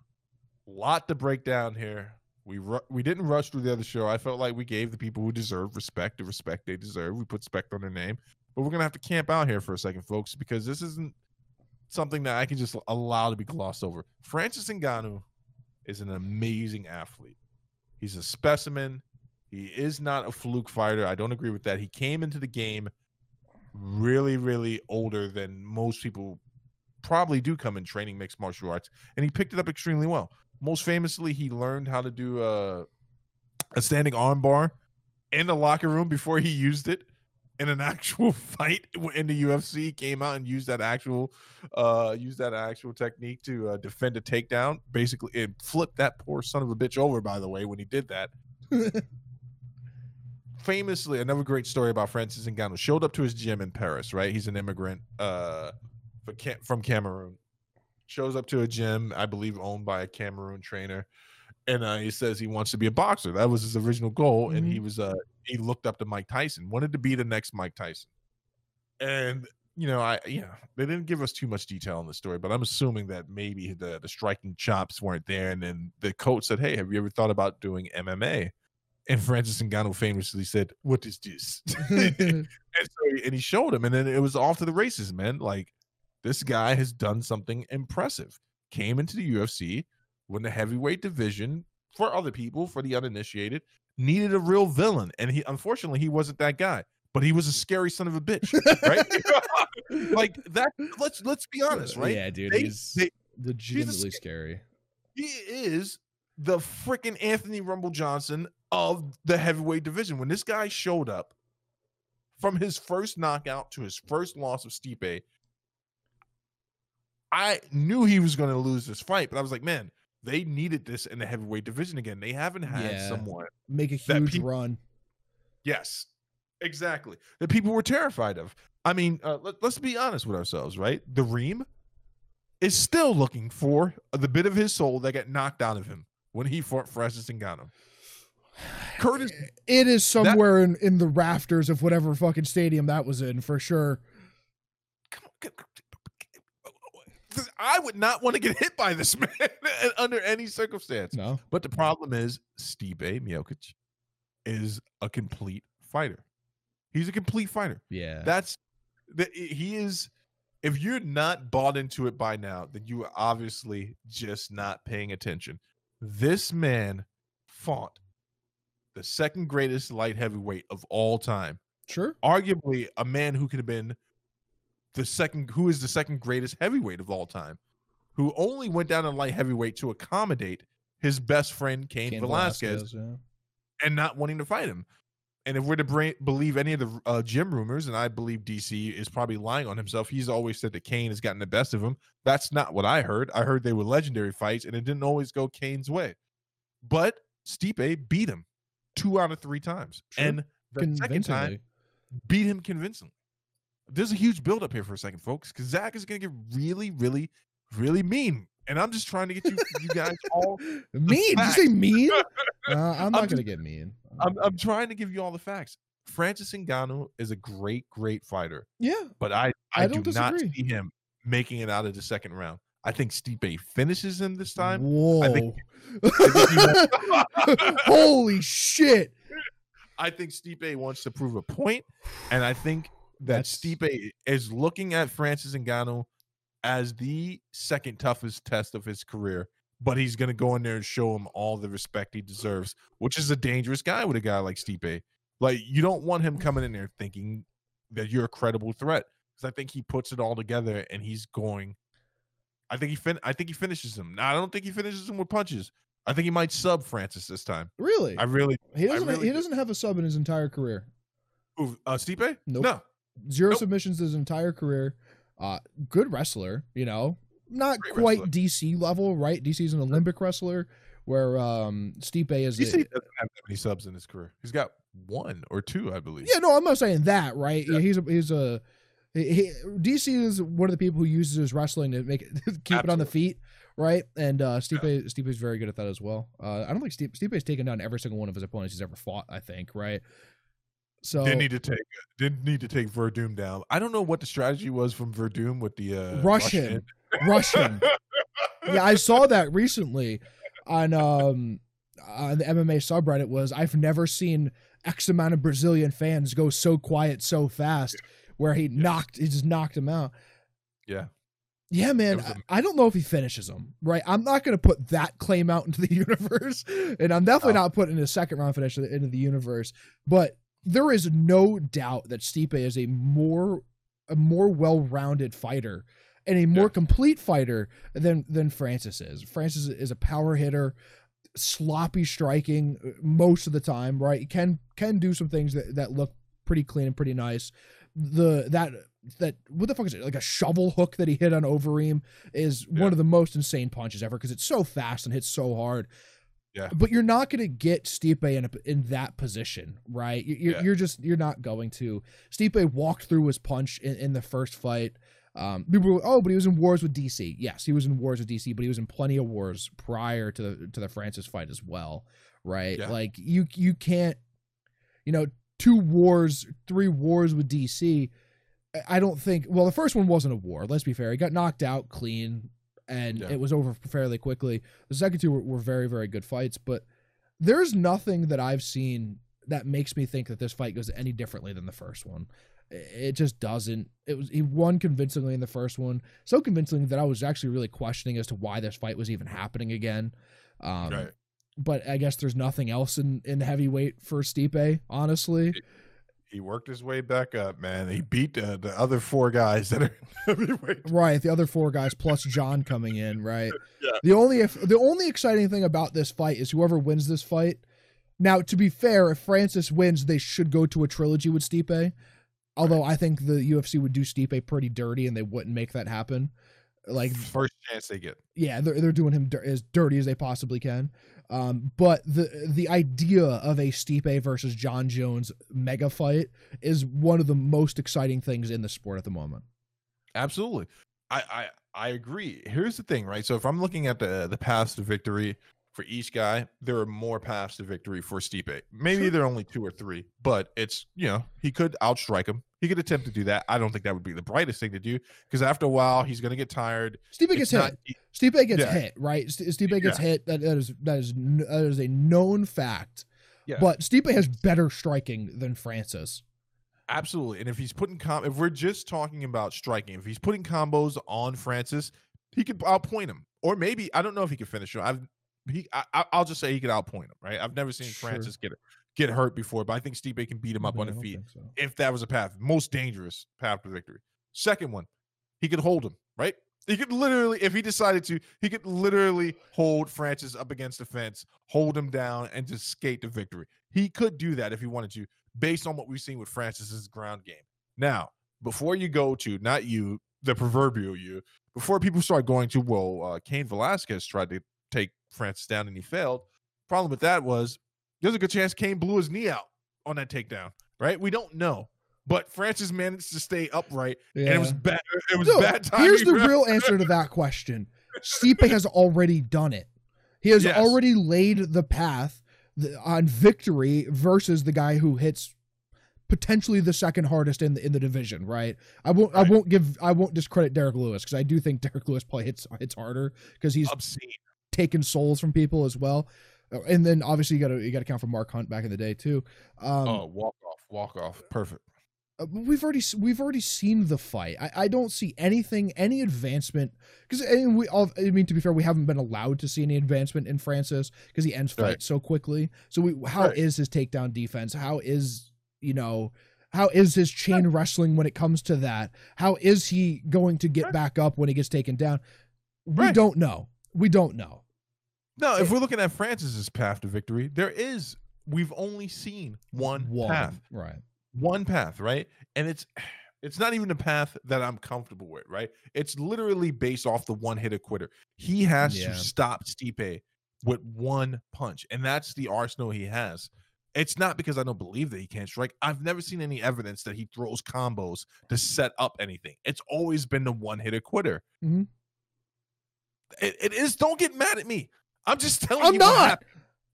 Lot to break down here. We ru- we didn't rush through the other show. I felt like we gave the people who deserve respect the respect they deserve. We put respect on their name. But we're going to have to camp out here for a second, folks, because this isn't something that I can just allow to be glossed over. Francis Ngannou is an amazing athlete. He's a specimen. He is not a fluke fighter. I don't agree with that. He came into the game really, really older than most people probably do come in training mixed martial arts, and he picked it up extremely well. Most famously, he learned how to do a, a standing arm bar in the locker room before he used it in an actual fight in the UFC. Came out and used that actual, uh, used that actual technique to uh, defend a takedown. Basically, it flipped that poor son of a bitch over. By the way, when he did that, famously another great story about Francis Ngannou showed up to his gym in Paris, right? He's an immigrant uh from Cameroon. Shows up to a gym, I believe owned by a Cameroon trainer. And uh, he says he wants to be a boxer. That was his original goal. And he was uh he looked up to Mike Tyson, wanted to be the next Mike Tyson. And you know, I yeah, they didn't give us too much detail on the story, but I'm assuming that maybe the the striking chops weren't there. And then the coach said, Hey, have you ever thought about doing MMA? And Francis Ngannou famously said, "What is this?" Mm-hmm. and so, and he showed him, and then it was off to the races, man. Like this guy has done something impressive. Came into the UFC won the heavyweight division, for other people, for the uninitiated, needed a real villain, and he unfortunately he wasn't that guy. But he was a scary son of a bitch, right? like that. Let's let's be honest, right? Yeah, dude. They- he's they- legitimately scary. he is the freaking Anthony Rumble Johnson of the heavyweight division. When this guy showed up from his first knockout to his first loss of Stipe, I knew he was going to lose this fight, but I was like, man, they needed this in the heavyweight division again. They haven't had Yeah. someone. Make a that huge peop- run. Yes, exactly. That people were terrified of. I mean, uh, let, us be honest with ourselves, right? The Reem is still looking for the bit of his soul that got knocked out of him when he fought Francis Ngannou. Curtis, It is somewhere in, in the rafters of whatever fucking stadium that was in for sure. come on, I would not want to get hit by this man under any circumstance. No. But the problem is Stipe Miocic is a complete fighter. He's a complete fighter. Yeah. That's that he is if you're not bought into it by now, then you are obviously just not paying attention. This man fought the second greatest light heavyweight of all time. sure. Arguably a man who could have been the second who is the second greatest heavyweight of all time, who only went down to light heavyweight to accommodate his best friend Cain, Cain Velasquez, yeah. and not wanting to fight him. And if we're to bra- believe any of the uh, gym rumors, and I believe DC is probably lying on himself, he's always said that Cain has gotten the best of him. That's not what I heard. I heard they were legendary fights, and it didn't always go Cain's way. But Stipe beat him two out of three times, Sure. and the second time beat him convincingly. There's a huge buildup here for a second, folks, because Zach is going to get really, really, really mean, and I'm just trying to get you, you guys all. Mean? Did you say mean? Uh, I'm not I'm gonna get mean. I'm, I'm trying to give you all the facts. Francis Ngannou is a great, great fighter, yeah. but I, I, I do don't see him making it out of the second round. I think Stipe finishes him this time. Whoa. I think- I Holy shit. I think Stipe wants to prove a point, and I think that That's- Stipe is looking at Francis Ngannou as the second toughest test of his career. But he's going to go in there and show him all the respect he deserves, which is a dangerous guy with a guy like Stipe. Like you don't want him coming in there thinking that you're a credible threat, because I think he puts it all together and he's going. I think he fin- I think he finishes him. Now I don't think he finishes him with punches. I think he might sub Francis this time. Really? I really. he doesn't. really he do. doesn't have a sub in his entire career. Uh, Stipe? Nope. No. Zero Nope. submissions his entire career. Uh, good wrestler. You know, not Great quite wrestler. DC level, right? DC's an Olympic wrestler, where um Stipe is. DC a- doesn't have that many subs in his career. He's got one or two, I believe. Yeah, no, I'm not saying that, right? Yeah. He's a he's a he, DC is one of the people who uses his wrestling to make it keep it on the feet, right? And uh Stipe Stipe is very good at that as well. Uh, I don't think Stipe Stipe's taken down every single one of his opponents he's ever fought. I think, right? So Didn't need to take didn't need to take Werdum down. I don't know what the strategy was from Werdum with the uh Russian, Russian. yeah, I saw that recently on um on the MMA subreddit. Was I've never seen X amount of Brazilian fans go so quiet so fast, where he knocked he just knocked him out. Yeah. Yeah, man. I, I don't know if he finishes him. Right. I'm not going to put that claim out into the universe, and I'm definitely No. not putting a second round finish into the universe. But there is no doubt that Stipe is a more a more well rounded fighter and a more Yeah. complete fighter than than Francis is. Francis is a power hitter, sloppy striking uh, most of the time. Right. Can can do some things that that look pretty clean and pretty nice. The that that what the fuck is it like a shovel hook that he hit on Overeem is Yeah. one of the most insane punches ever because it's so fast and hits so hard. Yeah. But you're not going to get Stipe in a, in that position, right? You- You're, Yeah. you're just you're not going to. Stipe walked through his punch in, in the first fight. Um, people were, oh, but he was in wars with DC. Yes, he was in wars with DC, but he was in plenty of wars prior to the to the Francis fight as well, right? Yeah. Like you you can't, you know, two wars, three wars with DC. I don't think. Well, the first one wasn't a war. Let's be fair. He got knocked out clean, and Yeah. it was over fairly quickly. The second two were, were very, very good fights, but there's nothing that I've seen that makes me think that this fight goes any differently than the first one. It just doesn't. It was he won convincingly in the first one, so convincingly that I was actually really questioning as to why this fight was even happening again. Um, Right. But I guess there's nothing else in in heavyweight for Stipe, honestly. He worked his way back up, man. He beat uh, the other four guys that are. Right, the other four guys plus Jon coming in, right? Yeah. The only if the only exciting thing about this fight is whoever wins this fight. Now, to be fair, if Francis wins, they should go to a trilogy with Stipe. Although I think the UFC would do Stipe pretty dirty and they wouldn't make that happen. Like, First chance they get. yeah, they're they're doing him dir- as dirty as they possibly can. Um, but the the idea of a Stipe versus Jon Jones mega fight is one of the most exciting things in the sport at the moment. Absolutely. I, I I agree. Here's the thing, right? So if I'm looking at the the past to victory for each guy, there are more paths to victory for Stipe. Maybe there are only two or three, but it's you know he could outstrike him. He could attempt to do that. I don't think that would be the brightest thing to do because after a while he's going to get tired. Stipe gets not- hit. Stipe gets Yeah. hit, right? St- Stipe gets hit. That, that is that is that is a known fact. Yeah. But Stipe has better striking than Francis. Absolutely. And if he's putting com if we're just talking about striking, if he's putting combos on Francis, he could outpoint him. Or maybe I don't know if he could finish him. I've he I, I- I'll just say he could outpoint him, right? I've never seen Sure. Francis get get hurt before, but I think Stipe can beat him up on the feet so. if that was a path. Most dangerous path to victory. Second one, he could hold him, right? He could literally, if he decided to, he could literally hold Francis up against the fence, hold him down, and just skate to victory. He could do that if he wanted to, based on what we've seen with Francis's ground game. Now, before you go to not you, the proverbial you, before people start going to, well, uh, Cain Velasquez tried to take Francis down and he failed. Problem with that was there's a good chance Cain blew his knee out on that takedown, right? We don't know. But Francis managed to stay upright, and it was bad. It was No, bad timing. Here's the real answer to that question. Stipe has already done it. He has Yes. already laid the path on victory versus the guy who hits potentially the second hardest in the in the division. Right? I won't. I won't give. I won't discredit Derrick Lewis because I do think Derrick Lewis probably hits hits harder because he's obscene. Taken souls from people as well. Uh, And then obviously you got to you got to count for Mark Hunt back in the day too. Um, oh, walk off, walk off, perfect. uh, we've already we've already seen the fight. I, I don't see anything, any advancement because we all. I mean, to be fair, we haven't been allowed to see any advancement in Francis because he ends fights Right. so quickly. So we, how is Right. his takedown defense? How is you know? How is his chain wrestling when it comes to that? How is he going to get back up when he gets taken down? We Right. don't know. We don't know. No, if we're looking at Francis's path to victory, there is. We've only seen one, path, right? one path, right? And it's it's not even a path that I'm comfortable with, right? It's literally based off the one hitter quitter. He has Yeah. to stop Stipe with one punch, and that's the arsenal he has. It's not because I don't believe that he can't strike. I've never seen any evidence that he throws combos to set up anything. It's always been the one hitter quitter. Mhm. It, it is. Don't get mad at me. I'm just telling I'm you. what not.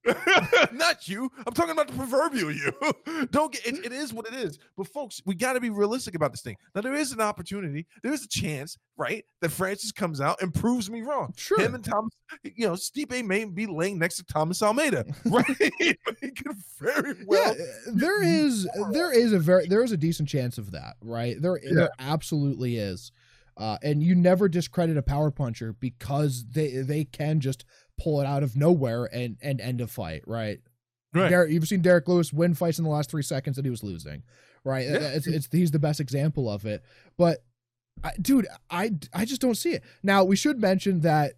not you. I'm talking about the proverbial you. Don't get it, it is what it is. But folks, we got to be realistic about this thing. Now there is an opportunity. There is a chance, right, that Francis comes out and proves me wrong. Sure. Him and Thomas, you know, Stipe may be laying next to Thomas Almeida, right? he could very well. yeah, uh, there is there is a very there is a decent chance of that, right? There there absolutely is. Uh, and you never discredit a power puncher because they they can just pull it out of nowhere and and end a fight, right? Right. Derrick, you've seen Derrick Lewis win fights in the last three seconds that he was losing, right? Yeah. It's, it's he's the best example of it. But, I, dude, I I just don't see it. Now we should mention that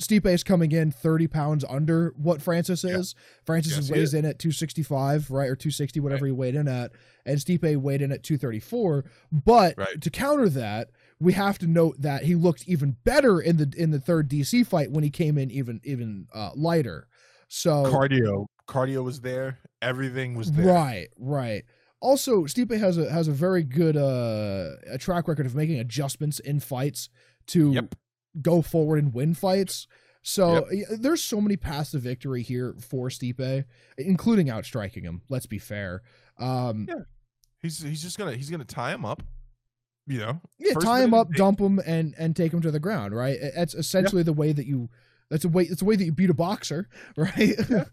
Stipe is coming in 30 pounds under what Francis Yeah. is. Francis Yes, weighs in at 265, right, or 260, whatever he weighed in at, and Stipe weighed in at 234. But Right. to counter that, we have to note that he looked even better in the in the third DC fight when he came in even even uh, lighter. So Cardio, cardio was there. Everything was there. Right, right. Also, Stipe has a has a very good uh a track record of making adjustments in fights to Yep. go forward and win fights. So y- there's so many paths to victory here for Stipe, including outstriking him. Let's be fair. Um, Yeah. He's he's just gonna he's gonna tie him up. You know, yeah, tie him up, dump him, and and take him to the ground. Right. That's essentially the way that you. That's a way. It's a way that you beat a boxer, right? uh,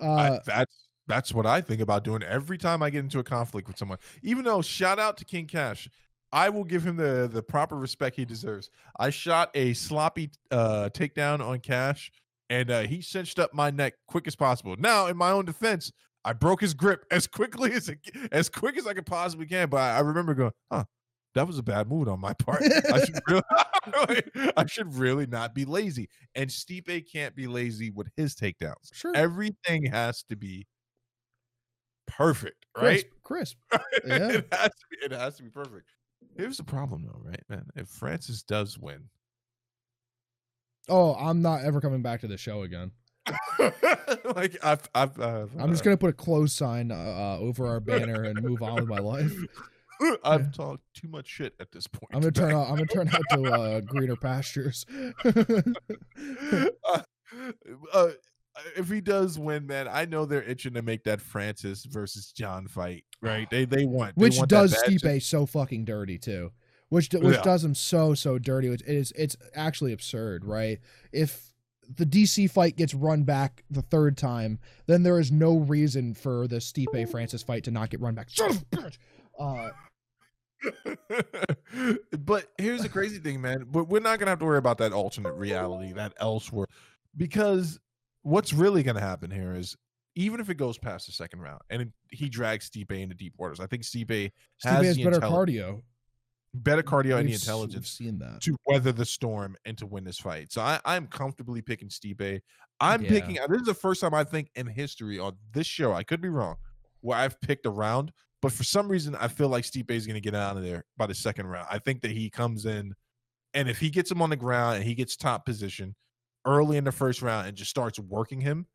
I, that's that's what I think about doing every time I get into a conflict with someone. Even though shout out to King Cash, I will give him the the proper respect he deserves. I shot a sloppy uh takedown on Cash, and uh, he cinched up my neck quick as possible. Now, in my own defense, I broke his grip as quickly as as quick as I could possibly can. But I, I remember going, huh. That was a bad move on my part. I should really, I should really not be lazy. And Stipe can't be lazy with his takedowns sure. everything has to be perfect, right? Crisp. crisp. Yeah. it has to be, it has to be perfect. Here's the problem though, right, man? If Francis does win, Oh, I'm not ever coming back to the show again. like I've, I've, uh, I'm just gonna put a close sign uh, uh, over our banner and move on with my life. I've yeah. talked too much shit at this point. I'm gonna turn out. I'm gonna turn out to uh, greener pastures. uh, uh, if he does win, man, I know they're itching to make that Francis versus Jon fight, right? They they want they which want does. Stipe so fucking dirty too. Which d- which Yeah. does him so so dirty. It is it's actually absurd, right? If the DC fight gets run back the third time, then there is no reason for the Stipe Francis fight to not get run back. Son of a bitch. Uh, but here's the crazy thing, man. But we're not gonna have to worry about that alternate reality, that elsewhere, because what's really gonna happen here is even if it goes past the second round and it, he drags Stipe into deep waters, I think Stipe Stipe has has the better cardio. better cardio and We've s- we've intelligence seen that. to weather the storm and to win this fight. So I, I'm comfortably picking Stipe. I'm Yeah. picking. This is the first time I think in history on this show. I could be wrong, where I've picked a round, but for some reason I feel like Stipe is going to get out of there by the second round. I think that he comes in, and if he gets him on the ground and he gets top position early in the first round and just starts working him,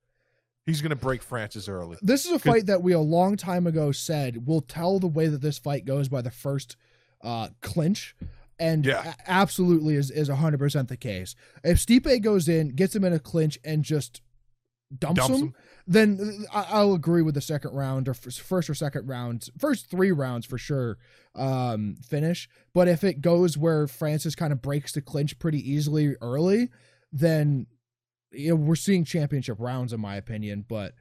he's going to break Francis early. This is a fight that we a long time ago said will tell the way that this fight goes by the first uh, clinch, and Yeah. absolutely is is hundred percent the case. If Stipe goes in, gets him in a clinch, and just dumps, Dumps him, him. then I- I'll agree with the second round or first or second round, first three rounds for sure. Um, finish, but if it goes where Francis kind of breaks the clinch pretty easily early, then you know we're seeing championship rounds in my opinion. But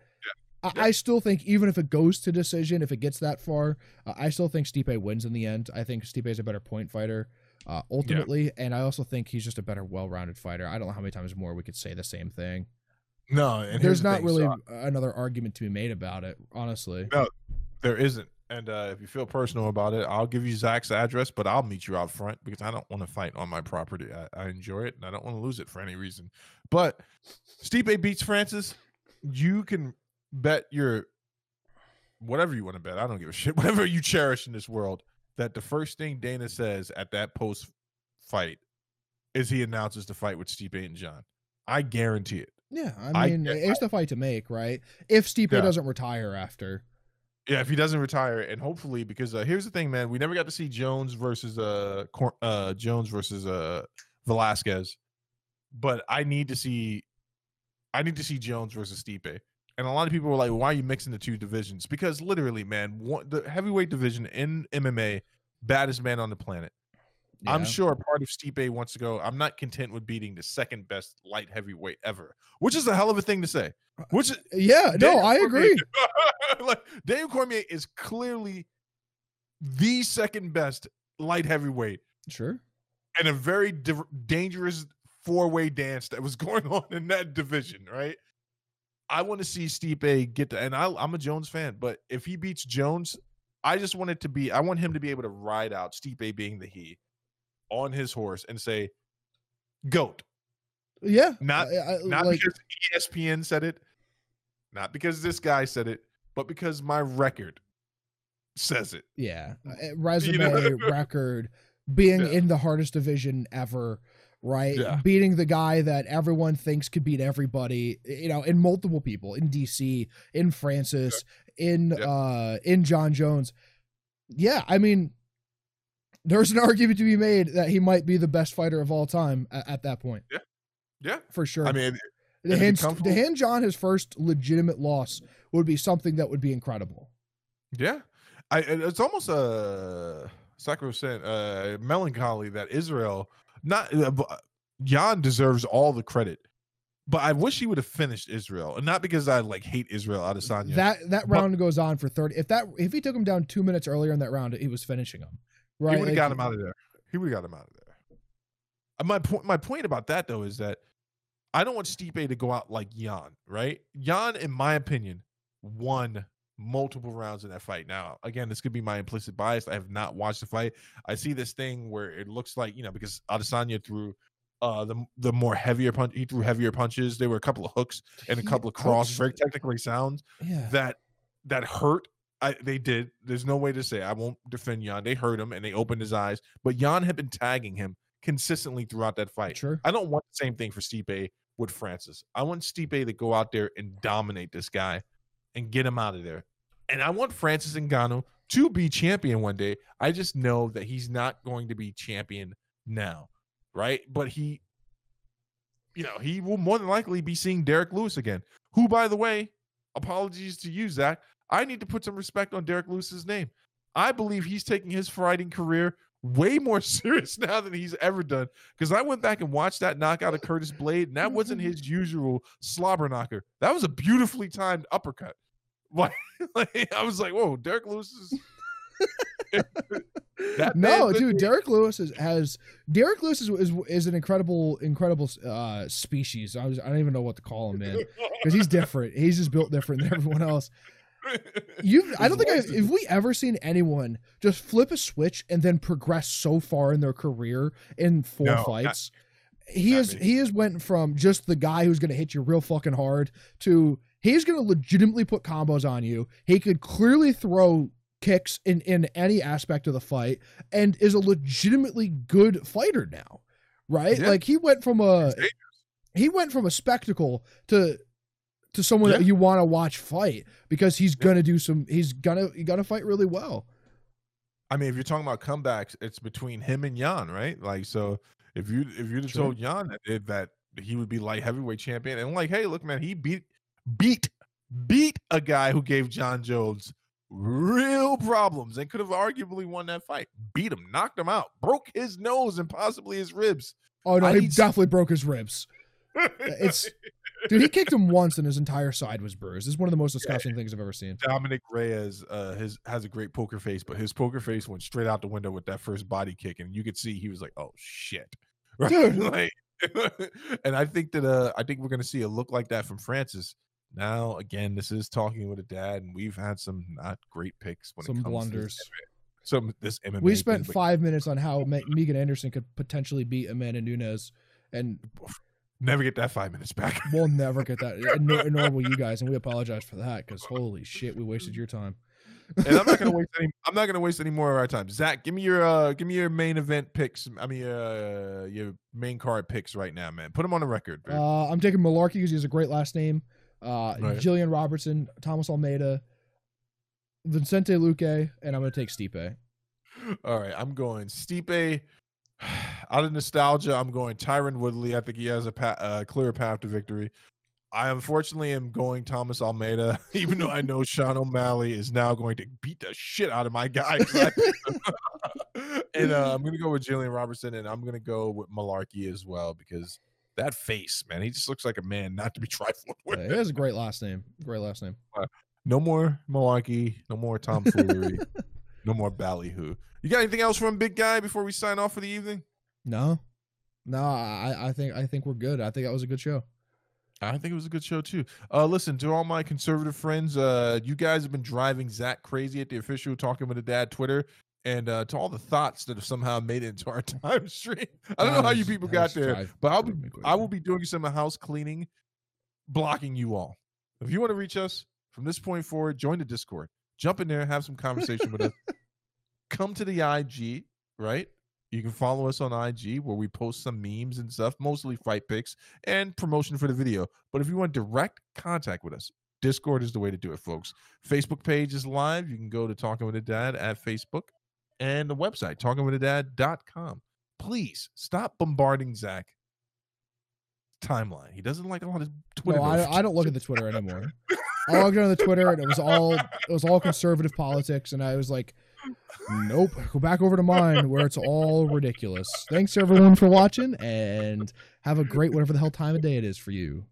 I, Yeah. I still think even if it goes to decision, if it gets that far, uh, I still think Stipe wins in the end. I think Stipe is a better point fighter. Uh, ultimately, and I also think he's just a better, well-rounded fighter. I don't know how many times more we could say the same thing. No, There's the not thing, really so- another argument to be made about it, honestly. No, there isn't. And uh, if you feel personal about it, I'll give you Zach's address, but I'll meet you out front because I don't want to fight on my property. I, I enjoy it and I don't want to lose it for any reason. But Stipe beats Francis. You can bet your whatever you want to bet. I don't give a shit. Whatever you cherish in this world, that the first thing Dana says at that post fight is he announces the fight with Stipe and Jon. I guarantee it. Yeah, I I mean, get- it's the fight to make, right? If Stipe Yeah. doesn't retire after, Yeah, if he doesn't retire, and hopefully, because uh, here's the thing, man, we never got to see Jones versus uh, Cor- uh Jones versus uh Velasquez, but I need to see, I need to see Jones versus Stipe, and a lot of people were like, "Why are you mixing the two divisions?" Because literally, man, one, the heavyweight division in MMA, baddest man on the planet. I'm yeah. sure part of Stipe wants to go. I'm not content with beating the second best light heavyweight ever, which is a hell of a thing to say. Uh, which is uh, Yeah, no, Daniel I Cormier- agree. like Daniel Cormier is clearly the second best light heavyweight Sure. and a very div- dangerous four way dance that was going on in that division, right? I want to see Stipe get to, and I, I'm a Jones fan, but if he beats Jones, I just want it to be, I want him to be able to ride out Stipe being the he on his horse and say, GOAT. Yeah. Not I- I- Not like, because ESPN said it, not because this guy said it, but because my record says it. yeah, uh, resume, know? record, being Yeah. in the hardest division ever, right? Yeah. Beating the guy that everyone thinks could beat everybody, you know, in multiple people, in DC, in Francis, in Yeah. uh in Jon Jones. Yeah, I mean there's an argument to be made that he might be the best fighter of all time at, at that point, Yeah. Yeah, for sure. I mean, to hand, to hand Jon his first legitimate loss would be something that would be incredible. yeah. I it's almost a sacrosanct uh melancholy that Israel not uh, Jan deserves all the credit. But I wish he would have finished Israel, and not because I like hate Israel Adesanya. That that But- round goes on for thirty. If that if he took him down two minutes earlier in that round, he was finishing him. Right, he would have got him out of there. He would have got him out of there. Uh, My point, my point about that though is that I don't want Stipe to go out like Jan. Right? Jan, in my opinion, won multiple rounds in that fight. Now, again, this could be my implicit bias. I have not watched the fight. I see this thing where it looks like you know because Adesanya threw. Uh, the the more heavier punch, he threw heavier punches. There were a couple of hooks and a couple of outs- very technically sound Yeah, that that hurt. I, they did. There's no way to say. I won't defend Jan. They hurt him and they opened his eyes. But Jan had been tagging him consistently throughout that fight. sure. I don't want the same thing for Stipe with Francis. I want Stipe to go out there and dominate this guy and get him out of there. And I want Francis Ngannou to be champion one day. I just know that he's not going to be champion now, right? But he you know, he will more than likely be seeing Derrick Lewis again. Who, by the way, apologies to you, Zach. I need to put some respect on Derrick Lewis's name. I believe he's taking his fighting career way more serious now than he's ever done. Because I went back and watched that knockout of Curtis Blaydes, and that wasn't his usual slobber knocker. That was a beautifully timed uppercut. Like, like I was like, whoa, Derrick Lewis is. No, dude, Derrick Lewis is, has Derrick Lewis is, is, is an incredible, incredible uh, species. I, was, I don't even know what to call him, man, because he's different. He's just built different than everyone else. You, I don't think I, if we ever seen anyone just flip a switch and then progress so far in their career in four no, fights. Not, he is he has went from just the guy who's going to hit you real fucking hard to he's going to legitimately put combos on you. He could clearly throw kicks in in any aspect of the fight and is a legitimately good fighter now. Right? Yeah. Like he went from a he went from a spectacle to to someone yeah. that you want to watch fight because he's yeah. gonna do some. He's gonna he gonna fight really well. I mean, if you're talking about comebacks, it's between him and Jan, right? Like, so if you if you'd have told Jan that, that he would be light heavyweight champion, and like, hey, look, man, he beat beat beat a guy who gave Jon Jones real problems and could have arguably won that fight. Beat him, knocked him out, broke his nose and possibly his ribs. Oh no, I he definitely broke his ribs. it's Dude, he kicked him once and his entire side was bruised. This is one of the most disgusting yeah. things I've ever seen. Dominick Reyes uh, his, has a great poker face, but his poker face went straight out the window with that first body kick, and you could see he was like, "Oh shit!" Right? Dude. like, and I think that uh, I think we're gonna see a look like that from Francis. Now, again, this is talking with a dad, and we've had some not great picks when some it comes blunders. To some this MMA. We spent thing, five minutes on how Megan Anderson could potentially beat Amanda Nunes, and never get that five minutes back. we'll never get that, nor, nor will you guys, and we apologize for that because holy shit, we wasted your time. and I'm not gonna waste any. I'm not gonna waste any more of our time. Zach, give me your uh, give me your main event picks. I mean, uh, your main card picks right now, man. Put them on the record. Uh, I'm taking Mullarkey because he has a great last name. Uh, right. Jillian Robertson, Thomas Almeida, Vicente Luque, and I'm gonna take Stipe. All right, I'm going Stipe, out of nostalgia, I'm going Tyron Woodley. I think he has a pa- uh, clear path to victory. I unfortunately am going Thomas Almeida, even though I know Sean O'Malley is now going to beat the shit out of my guy. and uh, I'm going to go with Jillian Robertson, and I'm going to go with Mullarkey as well because that face, man, he just looks like a man not to be trifled with. Yeah, he has a great last name. Great last name. Uh, no more Mullarkey. No more tomfoolery. No more ballyhoo. You got anything else from Big Guy before we sign off for the evening? No, no. I, I think I think we're good. I think that was a good show. I think it was a good show too. Uh, listen to all my conservative friends. Uh, you guys have been driving Zach crazy at the official talking with a dad Twitter, and uh, to all the thoughts that have somehow made it into our time stream. I don't know how you people got there, but I'll be I will be doing some house cleaning, blocking you all. If you want to reach us from this point forward, join the Discord. Jump in there, have some conversation with us. Come to the IG, right? You can follow us on IG where we post some memes and stuff, mostly fight pics and promotion for the video. But if you want direct contact with us, Discord is the way to do it, folks. Facebook page is live. You can go to Talking with a Dad at Facebook and the website, talkingwithadad.com. Please stop bombarding Zach timeline. He doesn't like a lot of Twitter. No, I, I, don't look at the Twitter anymore. I logged on the Twitter and it was all it was all conservative politics, and I was like, Nope. Go back over to mine where it's all ridiculous. Thanks everyone for watching and have a great whatever the hell time of day it is for you.